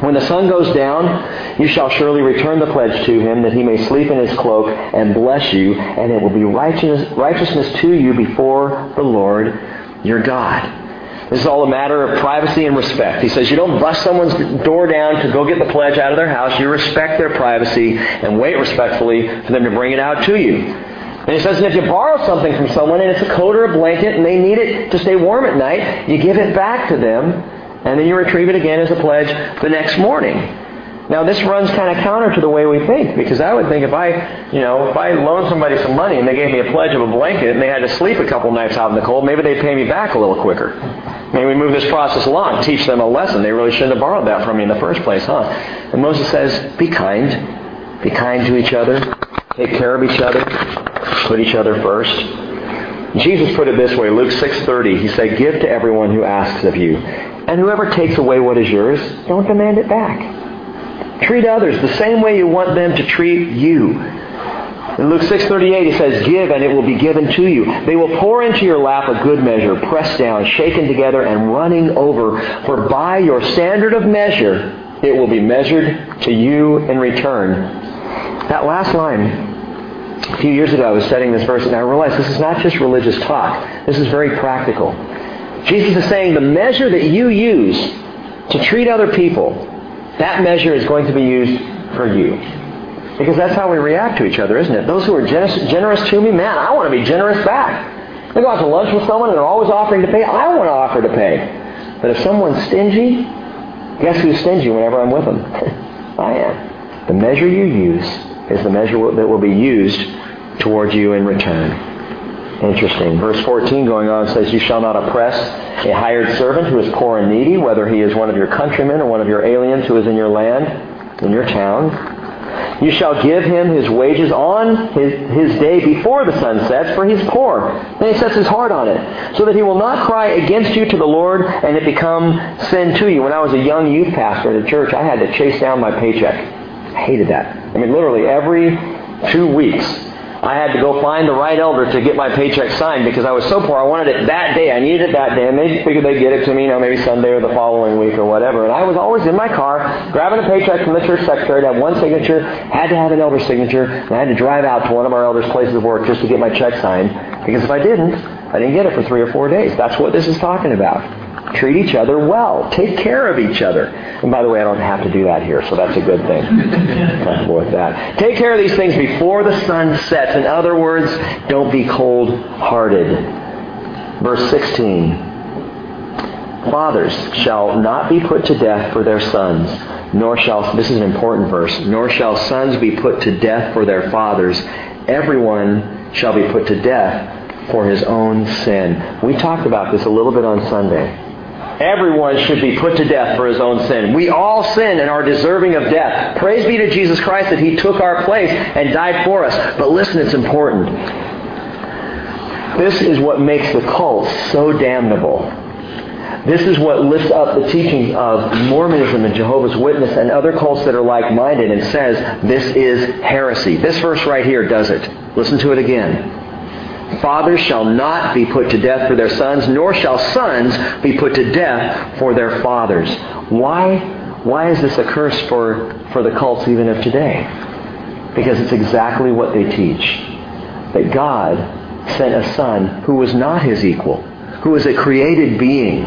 [SPEAKER 1] When the sun goes down, you shall surely return the pledge to him, that he may sleep in his cloak and bless you, and it will be righteous, righteousness to you before the Lord your God. This is all a matter of privacy and respect. He says you don't bust someone's door down to go get the pledge out of their house. You respect their privacy and wait respectfully for them to bring it out to you. And he says, and if you borrow something from someone and it's a coat or a blanket and they need it to stay warm at night, you give it back to them and then you retrieve it again as a pledge the next morning. Now this runs kind of counter to the way we think because I would think if I, you know, if I loaned somebody some money and they gave me a pledge of a blanket and they had to sleep a couple nights out in the cold, maybe they'd pay me back a little quicker. Maybe we move this process along, teach them a lesson. They really shouldn't have borrowed that from me in the first place, huh? And Moses says, be kind. Be kind to each other. Take care of each other. Put each other first. Jesus put it this way, Luke 6.30, he said, Give to everyone who asks of you. And whoever takes away what is yours, don't demand it back. Treat others the same way you want them to treat you. In Luke 6:38 he says, "Give and it will be given to you. They will pour into your lap a good measure, pressed down, shaken together and running over, for by your standard of measure it will be measured to you in return." That last line a few years ago I was studying this verse and I realized this is not just religious talk. This is very practical. Jesus is saying the measure that you use to treat other people that measure is going to be used for you. Because that's how we react to each other, isn't it? Those who are generous, to me, man, I want to be generous back. I go out to lunch with someone and they're always offering to pay. I want to offer to pay. But if someone's stingy, guess who's stingy whenever I'm with them? I am. The measure you use is the measure that will be used towards you in return. Interesting. Verse 14 going on says, You shall not oppress a hired servant who is poor and needy, whether he is one of your countrymen or one of your aliens who is in your land, in your town. You shall give him his wages on his, his day before the sun sets, for he is poor. And he sets his heart on it, so that he will not cry against you to the Lord, and it become sin to you. When I was a young youth pastor at a church, I had to chase down my paycheck. I hated that. I mean, literally every two weeks, I had to go find the right elder to get my paycheck signed because I was so poor. I wanted it that day. I needed it that day. And they figured they'd get it to me, you know, maybe Sunday or the following week or whatever. And I was always in my car grabbing a paycheck from the church secretary to have one signature, had to have an elder signature, and I had to drive out to one of our elders' places of work just to get my check signed because if I didn't, I didn't get it for three or four days. That's what this is talking about. Treat each other well. Take care of each other. And by the way, I don't have to do that here, so that's a good thing. Comfortable with that. Take care of these things before the sun sets. In other words, don't be cold-hearted. Verse 16. Fathers shall not be put to death for their sons, nor shall, this is an important verse, nor shall sons be put to death for their fathers. Everyone shall be put to death for his own sin. We talked about this a little bit on Sunday. Everyone should be put to death for his own sin. We all sin and are deserving of death. Praise be to Jesus Christ that he took our place and died for us. But listen, it's important. This is what makes the cult so damnable. This is what lifts up the teaching of Mormonism and Jehovah's Witness and other cults that are like-minded and says this is heresy. This verse right here does it. Listen to it again. Fathers shall not be put to death for their sons, nor shall sons be put to death for their fathers. Why? Why is this a curse for, for the cults even of today? Because it's exactly what they teach. That God sent a son who was not his equal, who was a created being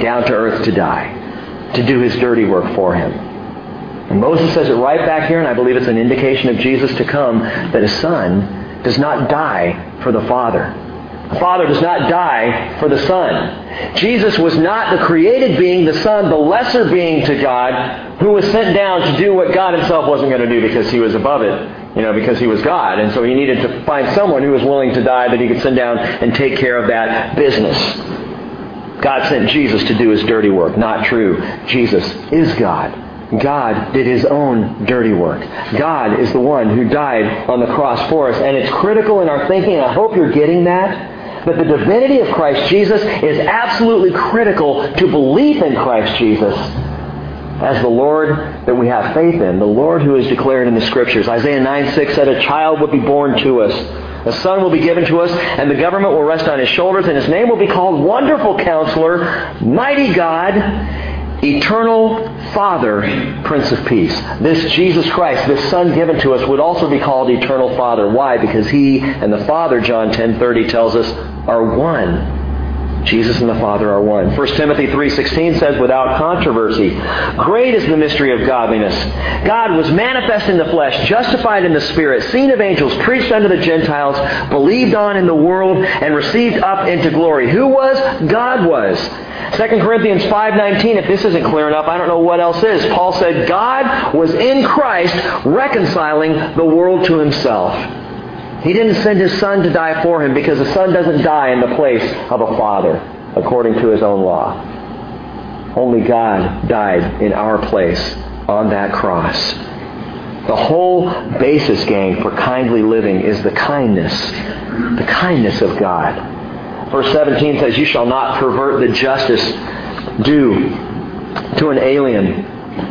[SPEAKER 1] down to earth to die, to do his dirty work for him. And Moses says it right back here, and I believe it's an indication of Jesus to come, that a son does not die for the Father. The Father does not die for the Son. Jesus was not the created being, the Son, the lesser being to God, who was sent down to do what God himself wasn't going to do because he was above it, you know, because he was God. And so he needed to find someone who was willing to die that he could send down and take care of that business. God sent Jesus to do his dirty work. Not true. Jesus is God. God did his own dirty work. God is the one who died on the cross for us. And it's critical in our thinking, I hope you're getting that, that the divinity of Christ Jesus is absolutely critical to belief in Christ Jesus as the Lord that we have faith in, the Lord who is declared in the Scriptures. Isaiah 9 6 said, A child will be born to us. A son will be given to us, and the government will rest on his shoulders, and his name will be called Wonderful Counselor, Mighty God, Eternal Father, Prince of Peace. This Jesus Christ, this Son given to us, would also be called Eternal Father. Why? Because He and the Father, John 10:30 tells us, are one. Jesus and the Father are one. 1 Timothy 3:16 says without controversy, great is the mystery of godliness. God was manifest in the flesh, justified in the spirit, seen of angels, preached unto the Gentiles, believed on in the world and received up into glory. Who was? God was. 2 Corinthians 5:19 if this isn't clear enough I don't know what else is. Paul said God was in Christ reconciling the world to himself. He didn't send his son to die for him because the son doesn't die in the place of a father according to his own law. Only God died in our place on that cross. The whole basis, gang, for kindly living is the kindness, the kindness of God. Verse 17 says, You shall not pervert the justice due to an alien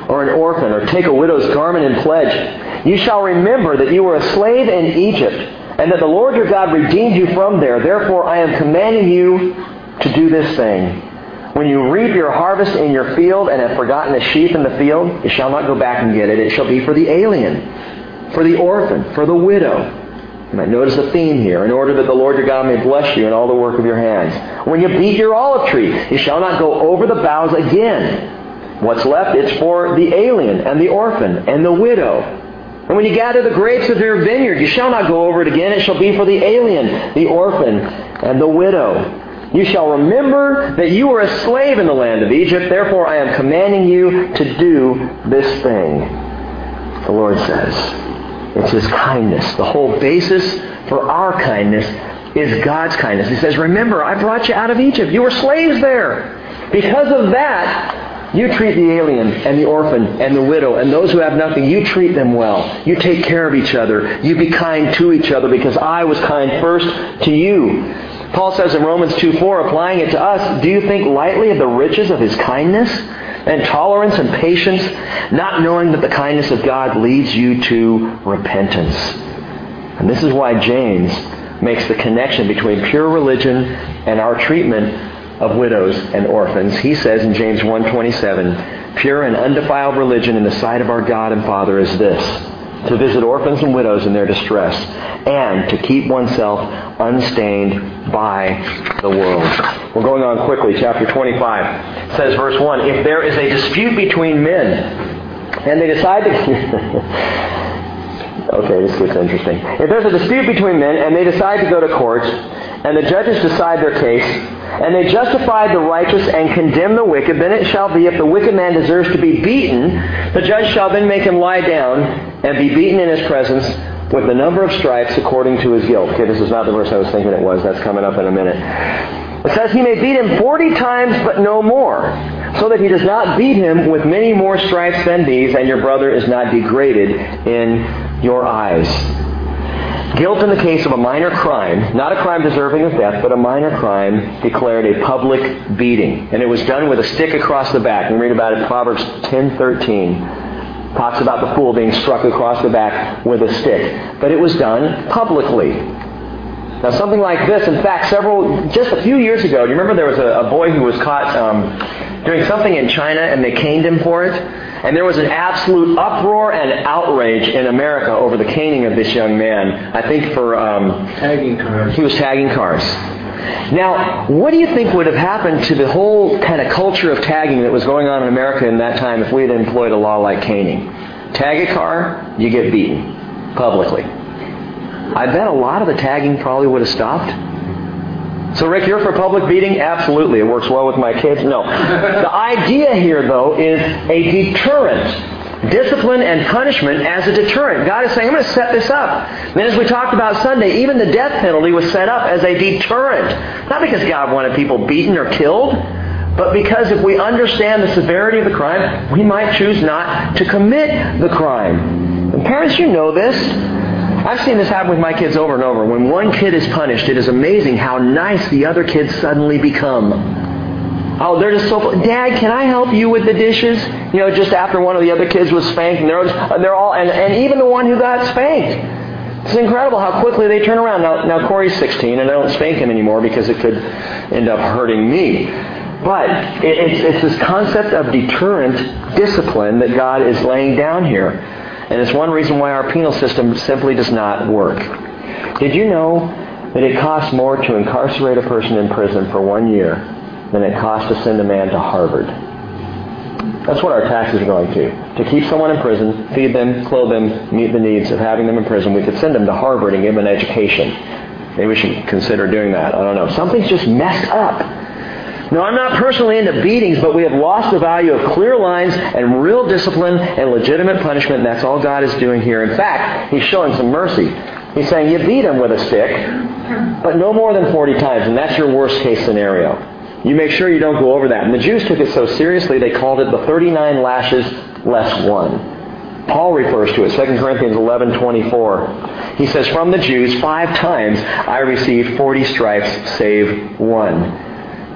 [SPEAKER 1] or an orphan or take a widow's garment in pledge. You shall remember that you were a slave in Egypt and that the Lord your God redeemed you from there. Therefore I am commanding you to do this thing. When you reap your harvest in your field and have forgotten a sheep in the field, you shall not go back and get it. It shall be for the alien, for the orphan, for the widow you might notice a theme here. In order that the Lord your God may bless you in all the work of your hands. When you beat your olive tree, you shall not go over the boughs again. What's left, it's for the alien and the orphan and the widow. And when you gather the grapes of your vineyard, you shall not go over it again. It shall be for the alien, the orphan, and the widow. You shall remember that you were a slave in the land of Egypt. Therefore, I am commanding you to do this thing. The Lord says. It's His kindness. The whole basis for our kindness is God's kindness. He says, Remember, I brought you out of Egypt. You were slaves there. Because of that, you treat the alien and the orphan and the widow and those who have nothing. You treat them well. You take care of each other. You be kind to each other because I was kind first to you. Paul says in Romans 2 4, applying it to us, do you think lightly of the riches of his kindness? And tolerance and patience, not knowing that the kindness of God leads you to repentance. And this is why James makes the connection between pure religion and our treatment of widows and orphans. He says in James 1:27, "Pure and undefiled religion in the sight of our God and Father is this: to visit orphans and widows in their distress, and to keep oneself unstained by the world. We're going on quickly. Chapter 25 says, verse 1 If there is a dispute between men, and they decide to. Okay, this gets interesting. If there's a dispute between men and they decide to go to court, and the judges decide their case, and they justify the righteous and condemn the wicked, then it shall be if the wicked man deserves to be beaten, the judge shall then make him lie down and be beaten in his presence with the number of stripes according to his guilt. Okay, this is not the verse I was thinking it was. That's coming up in a minute. It says he may beat him forty times, but no more, so that he does not beat him with many more stripes than these, and your brother is not degraded in your eyes. Guilt in the case of a minor crime, not a crime deserving of death, but a minor crime, declared a public beating. And it was done with a stick across the back. We read about it in Proverbs 10.13. Talks about the fool being struck across the back with a stick. But it was done publicly. Now, something like this, in fact, several, just a few years ago, you remember there was a, a boy who was caught um, doing something in China and they caned him for it? And there was an absolute uproar and outrage in America over the caning of this young man. I think for. Um,
[SPEAKER 2] tagging cars.
[SPEAKER 1] He was tagging cars. Now, what do you think would have happened to the whole kind of culture of tagging that was going on in America in that time if we had employed a law like caning? Tag a car, you get beaten publicly. I bet a lot of the tagging probably would have stopped. So, Rick, you're for public beating? Absolutely. It works well with my kids. No. the idea here, though, is a deterrent. Discipline and punishment as a deterrent. God is saying, I'm going to set this up. And as we talked about Sunday, even the death penalty was set up as a deterrent. Not because God wanted people beaten or killed, but because if we understand the severity of the crime, we might choose not to commit the crime. And parents, you know this. I've seen this happen with my kids over and over. When one kid is punished, it is amazing how nice the other kids suddenly become. Oh, they're just so. Dad, can I help you with the dishes? You know, just after one of the other kids was spanked, and they're uh, they're all, and, and even the one who got spanked. It's incredible how quickly they turn around. Now, now Corey's 16, and I don't spank him anymore because it could end up hurting me. But it, it's, it's this concept of deterrent discipline that God is laying down here. And it's one reason why our penal system simply does not work. Did you know that it costs more to incarcerate a person in prison for one year than it costs to send a man to Harvard? That's what our taxes are going to. To keep someone in prison, feed them, clothe them, meet the needs of having them in prison, we could send them to Harvard and give them an education. Maybe we should consider doing that. I don't know. Something's just messed up. No, I'm not personally into beatings, but we have lost the value of clear lines and real discipline and legitimate punishment, and that's all God is doing here. In fact, He's showing some mercy. He's saying you beat him with a stick, but no more than 40 times, and that's your worst case scenario. You make sure you don't go over that. And the Jews took it so seriously they called it the 39 lashes less one. Paul refers to it, 2 Corinthians 11:24. He says, "From the Jews five times I received 40 stripes save one."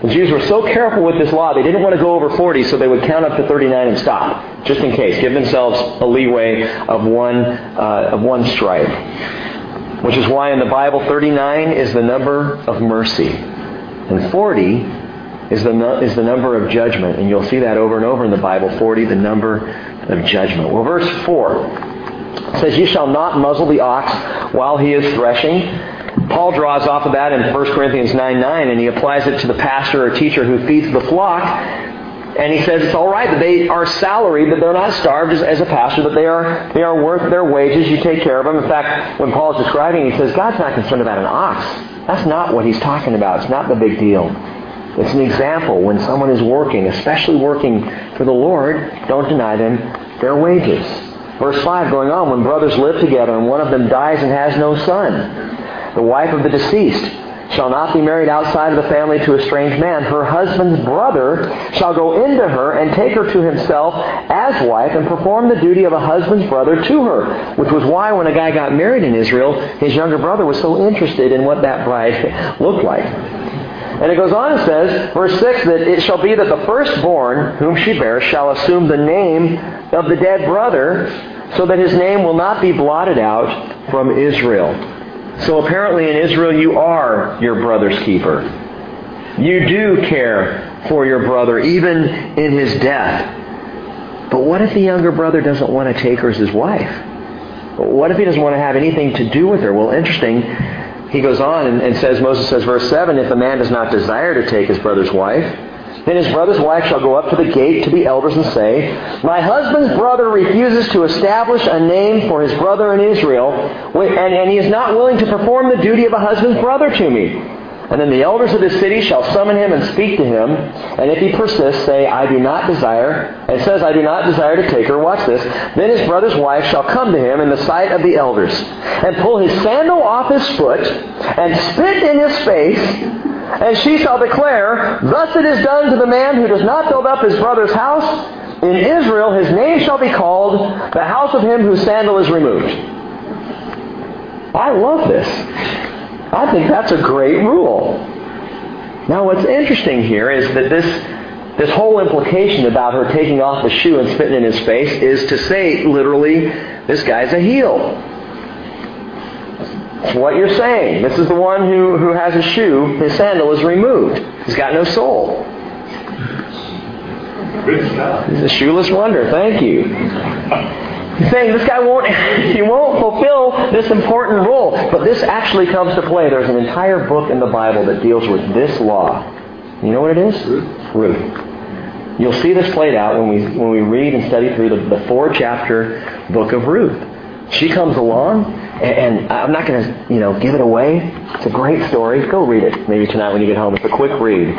[SPEAKER 1] The Jews were so careful with this law, they didn't want to go over 40, so they would count up to 39 and stop, just in case. Give themselves a leeway of one, uh, of one stripe. Which is why in the Bible, 39 is the number of mercy. And 40 is the, is the number of judgment. And you'll see that over and over in the Bible 40, the number of judgment. Well, verse 4 says, You shall not muzzle the ox while he is threshing. Paul draws off of that in 1 Corinthians 9 9, and he applies it to the pastor or teacher who feeds the flock. And he says it's all right that they are salaried, that they're not starved as, as, a pastor, that they are, they are worth their wages. You take care of them. In fact, when Paul is describing, he says God's not concerned about an ox. That's not what he's talking about. It's not the big deal. It's an example when someone is working, especially working for the Lord, don't deny them their wages. Verse 5 going on, when brothers live together and one of them dies and has no son, the wife of the deceased shall not be married outside of the family to a strange man. Her husband's brother shall go into her and take her to himself as wife and perform the duty of a husband's brother to her. Which was why when a guy got married in Israel, his younger brother was so interested in what that bride looked like. And it goes on and says, verse 6, that it shall be that the firstborn whom she bears shall assume the name of the dead brother, so that his name will not be blotted out from Israel. So apparently in Israel you are your brother's keeper. You do care for your brother, even in his death. But what if the younger brother doesn't want to take her as his wife? What if he doesn't want to have anything to do with her? Well, interesting he goes on and, says, Moses says, verse 7, if a man does not desire to take his brother's wife, then his brother's wife shall go up to the gate to the elders and say, My husband's brother refuses to establish a name for his brother in Israel, and, and he is not willing to perform the duty of a husband's brother to me. And then the elders of the city shall summon him and speak to him. And if he persists, say, I do not desire, and says, I do not desire to take her. Watch this. Then his brother's wife shall come to him in the sight of the elders, and pull his sandal off his foot, and spit in his face, and she shall declare, Thus it is done to the man who does not build up his brother's house. In Israel his name shall be called the house of him whose sandal is removed. I love this. I think that's a great rule. Now, what's interesting here is that this, this whole implication about her taking off the shoe and spitting in his face is to say, literally, this guy's a heel. What you're saying. This is the one who, who has a shoe, his sandal is removed. He's got no
[SPEAKER 2] stuff.
[SPEAKER 1] He's a shoeless wonder. Thank you. He's saying this guy won't, he won't fulfill this important role. But this actually comes to play. There's an entire book in the Bible that deals with this law. You know what it is?
[SPEAKER 2] Ruth.
[SPEAKER 1] Ruth. You'll see this played out when we, when we read and study through the, the four chapter book of Ruth. She comes along, and, and I'm not going to, you know, give it away. It's a great story. Go read it maybe tonight when you get home. It's a quick read.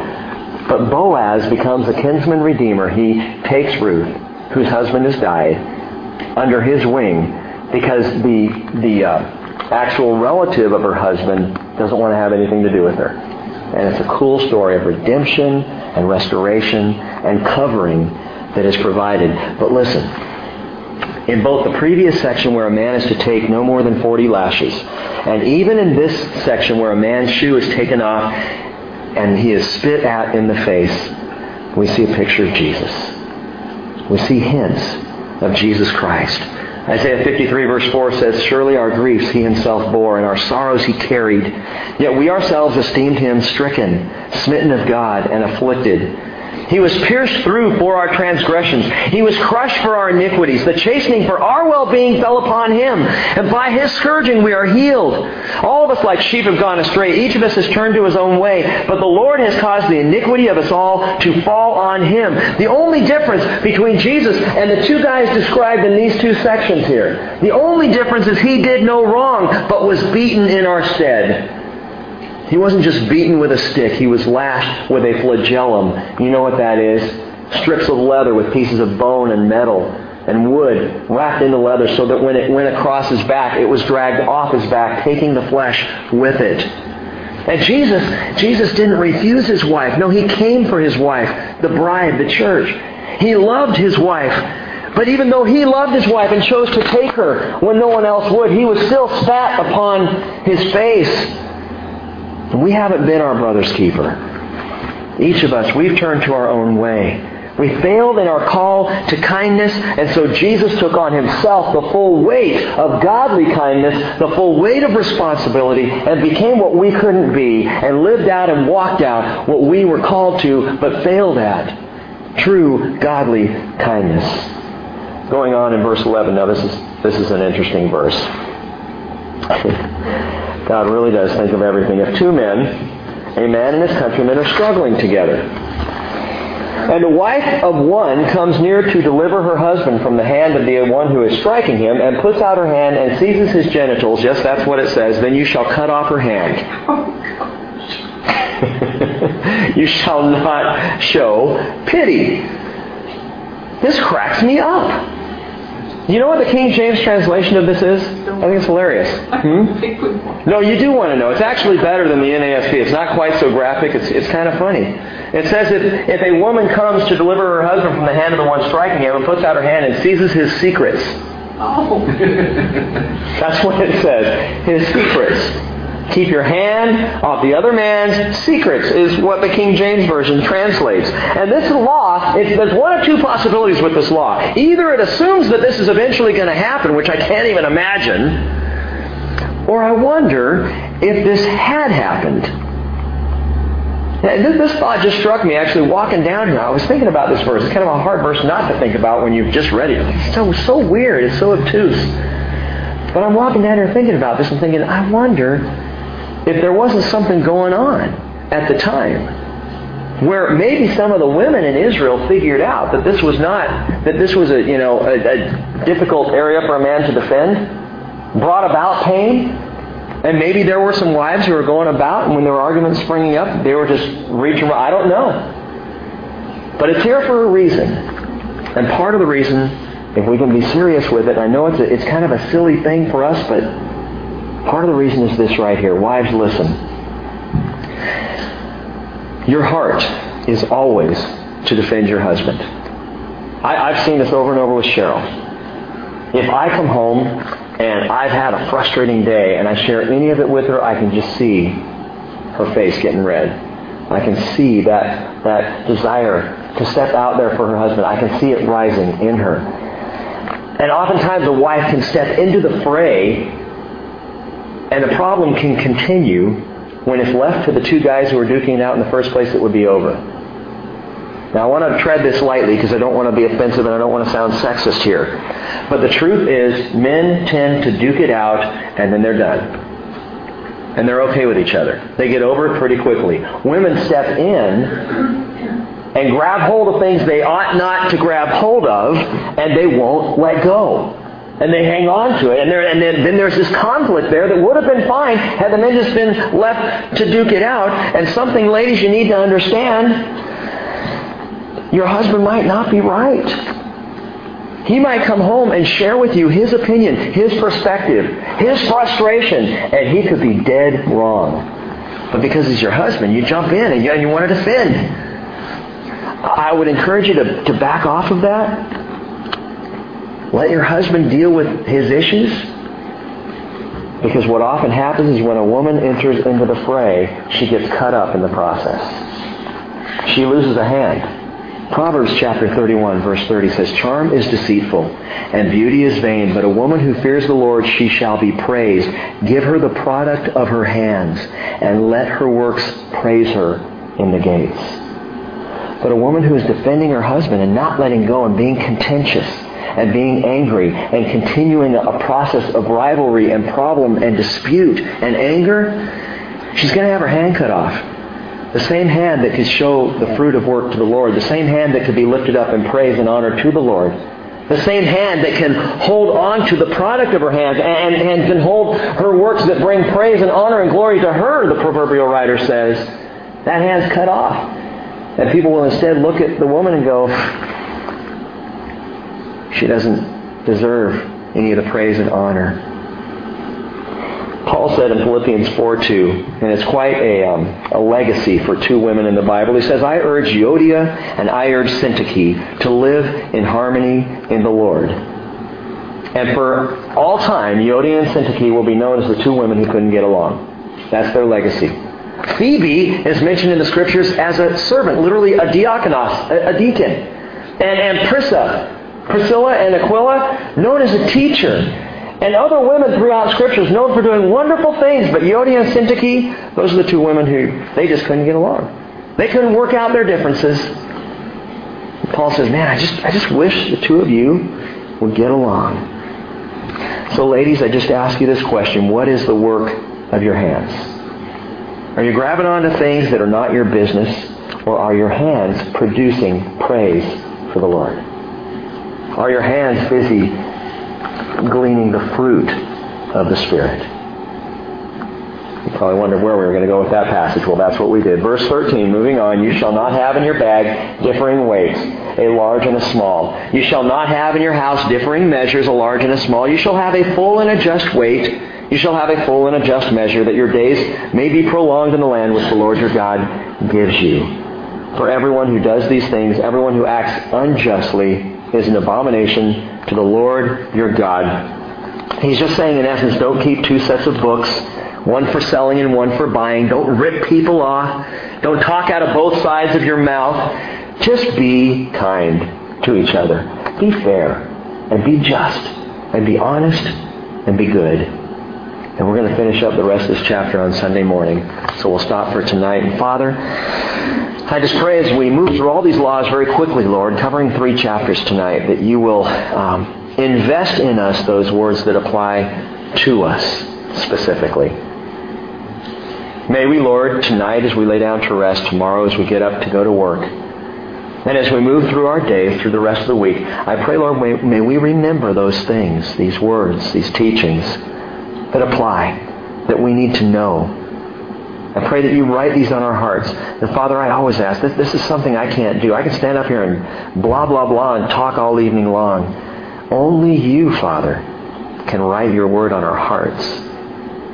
[SPEAKER 1] But Boaz becomes a kinsman redeemer. He takes Ruth, whose husband has died, under his wing because the the uh, actual relative of her husband doesn't want to have anything to do with her. And it's a cool story of redemption and restoration and covering that is provided. But listen, in both the previous section where a man is to take no more than 40 lashes, and even in this section where a man's shoe is taken off and he is spit at in the face, we see a picture of Jesus. We see hints of Jesus Christ. Isaiah 53 verse 4 says, Surely our griefs he himself bore, and our sorrows he carried. Yet we ourselves esteemed him stricken, smitten of God, and afflicted. He was pierced through for our transgressions. He was crushed for our iniquities. The chastening for our well-being fell upon him. And by his scourging we are healed. All of us like sheep have gone astray. Each of us has turned to his own way. But the Lord has caused the iniquity of us all to fall on him. The only difference between Jesus and the two guys described in these two sections here, the only difference is he did no wrong, but was beaten in our stead. He wasn't just beaten with a stick. He was lashed with a flagellum. You know what that is? Strips of leather with pieces of bone and metal and wood wrapped into leather so that when it went across his back, it was dragged off his back, taking the flesh with it. And Jesus, Jesus didn't refuse his wife. No, he came for his wife, the bride, the church. He loved his wife. But even though he loved his wife and chose to take her when no one else would, he was still spat upon his face. We haven't been our brother's keeper. Each of us, we've turned to our own way. We failed in our call to kindness, and so Jesus took on himself the full weight of godly kindness, the full weight of responsibility, and became what we couldn't be, and lived out and walked out what we were called to but failed at. True godly kindness. Going on in verse 11, now this is, this is an interesting verse. God really does think of everything. If two men, a man and his countrymen, are struggling together, and the wife of one comes near to deliver her husband from the hand of the one who is striking him, and puts out her hand and seizes his genitals, yes, that's what it says, then you shall cut off her hand. you shall not show pity. This cracks me up. You know what the King James translation of this is? I think it's hilarious. Hmm? No, you do want to know. It's actually better than the NASB. It's not quite so graphic. It's, it's kind of funny. It says if, if a woman comes to deliver her husband from the hand of the one striking him and puts out her hand and seizes his secrets.
[SPEAKER 2] Oh.
[SPEAKER 1] That's what it says. His secrets. Keep your hand off the other man's secrets is what the King James Version translates. And this law, there's one of two possibilities with this law. Either it assumes that this is eventually going to happen, which I can't even imagine, or I wonder if this had happened. This, this thought just struck me actually walking down here. I was thinking about this verse. It's kind of a hard verse not to think about when you've just read it. It's so, so weird. It's so obtuse. But I'm walking down here thinking about this and thinking, I wonder if there wasn't something going on at the time where maybe some of the women in Israel figured out that this was not that this was a you know a, a difficult area for a man to defend, brought about pain, and maybe there were some wives who were going about, and when there were arguments springing up, they were just reaching. I don't know, but it's here for a reason, and part of the reason, if we can be serious with it, I know it's a, it's kind of a silly thing for us, but Part of the reason is this right here. Wives, listen. Your heart is always to defend your husband. I, have seen this over and over with Cheryl. If I come home and I've had a frustrating day and I share any of it with her, I can just see her face getting red. I can see that, that desire to step out there for her husband. I can see it rising in her. And oftentimes the wife can step into the fray And the problem can continue when it's left to the two guys who are duking it out in the first place, it would be over. Now, I want to tread this lightly because I don't want to be offensive and I don't want to sound sexist here. But the truth is, men tend to duke it out and then they're done. And they're okay with each other. They get over it pretty quickly. Women step in and grab hold of things they ought not to grab hold of, and they won't let go. And they hang on to it. And, and then, then there's this conflict there that would have been fine had the men just been left to duke it out. And something, ladies, you need to understand your husband might not be right. He might come home and share with you his opinion, his perspective, his frustration, and he could be dead wrong. But because he's your husband, you jump in and you, and you want to defend. I would encourage you to, to back off of that. Let your husband deal with his issues. Because what often happens is when a woman enters into the fray, she gets cut up in the process. She loses a hand. Proverbs chapter 31 verse 30 says, Charm is deceitful and beauty is vain, but a woman who fears the Lord, she shall be praised. Give her the product of her hands and let her works praise her in the gates. But a woman who is defending her husband and not letting go and being contentious and being angry and continuing a process of rivalry and problem and dispute and anger, she's going to have her hand cut off. The same hand that could show the fruit of work to the Lord. The same hand that could be lifted up in praise and honor to the Lord. The same hand that can hold on to the product of her hands and, and can hold her works that bring praise and honor and glory to her, the proverbial writer says. That hand's cut off. And people will instead look at the woman and go, she doesn't deserve any of the praise and honor. Paul said in Philippians 4:2, and it's quite a, um, a legacy for two women in the Bible. He says, I urge Euodia and I urge Syntyche to live in harmony in the Lord. And for all time, Euodia and Syntyche will be known as the two women who couldn't get along. That's their legacy. Phoebe is mentioned in the scriptures as a servant, literally a diakonos, a, a deacon. And, and Prissa, Priscilla and Aquila, known as a teacher. And other women throughout scriptures known for doing wonderful things, but Euodia and Syntyche, those are the two women who they just couldn't get along. They couldn't work out their differences. Paul says, Man, I just I just wish the two of you would get along. So ladies, I just ask you this question. What is the work of your hands? Are you grabbing onto things that are not your business, or are your hands producing praise for the Lord? Are your hands busy gleaning the fruit of the Spirit. You probably wondered where we were going to go with that passage. Well, that's what we did. Verse 13, moving on. You shall not have in your bag differing weights, a large and a small. You shall not have in your house differing measures, a large and a small. You shall have a full and a just weight. You shall have a full and a just measure, that your days may be prolonged in the land which the Lord your God gives you. For everyone who does these things, everyone who acts unjustly, is an abomination to the Lord your God. He's just saying, in essence, don't keep two sets of books, one for selling and one for buying. Don't rip people off. Don't talk out of both sides of your mouth. Just be kind to each other. Be fair and be just and be honest and be good. And we're going to finish up the rest of this chapter on Sunday morning. So we'll stop for tonight. And Father, I just pray as we move through all these laws very quickly, Lord, covering three chapters tonight, that you will um, invest in us those words that apply to us specifically. May we, Lord, tonight as we lay down to rest, tomorrow as we get up to go to work, and as we move through our day, through the rest of the week, I pray, Lord, may, may we remember those things, these words, these teachings that apply, that we need to know I pray that you write these on our hearts. And Father, I always ask, this, this is something I can't do. I can stand up here and blah, blah, blah and talk all evening long. Only you, Father, can write your word on our hearts,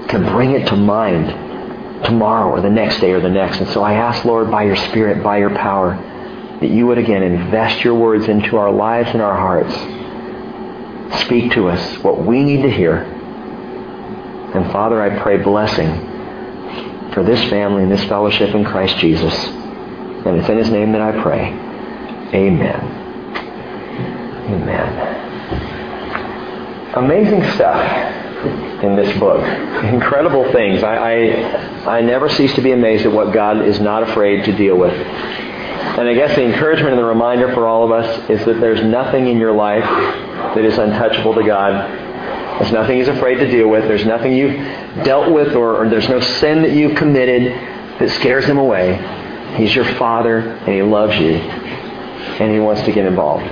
[SPEAKER 1] can bring it to mind tomorrow or the next day or the next. And so I ask, Lord, by your Spirit, by your power, that you would again invest your words into our lives and our hearts. Speak to us what we need to hear. And Father, I pray blessing for this family and this fellowship in Christ Jesus. And it's in his name that I pray. Amen. Amen. Amazing stuff. in this book. Incredible things. I, I, I never cease to be amazed at what God is not afraid to deal with. And I guess the encouragement and the reminder for all of us is that there's nothing in your life that is untouchable to God. There's nothing He's afraid to deal with. There's nothing you've dealt with or, or there's no sin that you've committed that scares Him away. He's your Father and He loves you and He wants to get involved.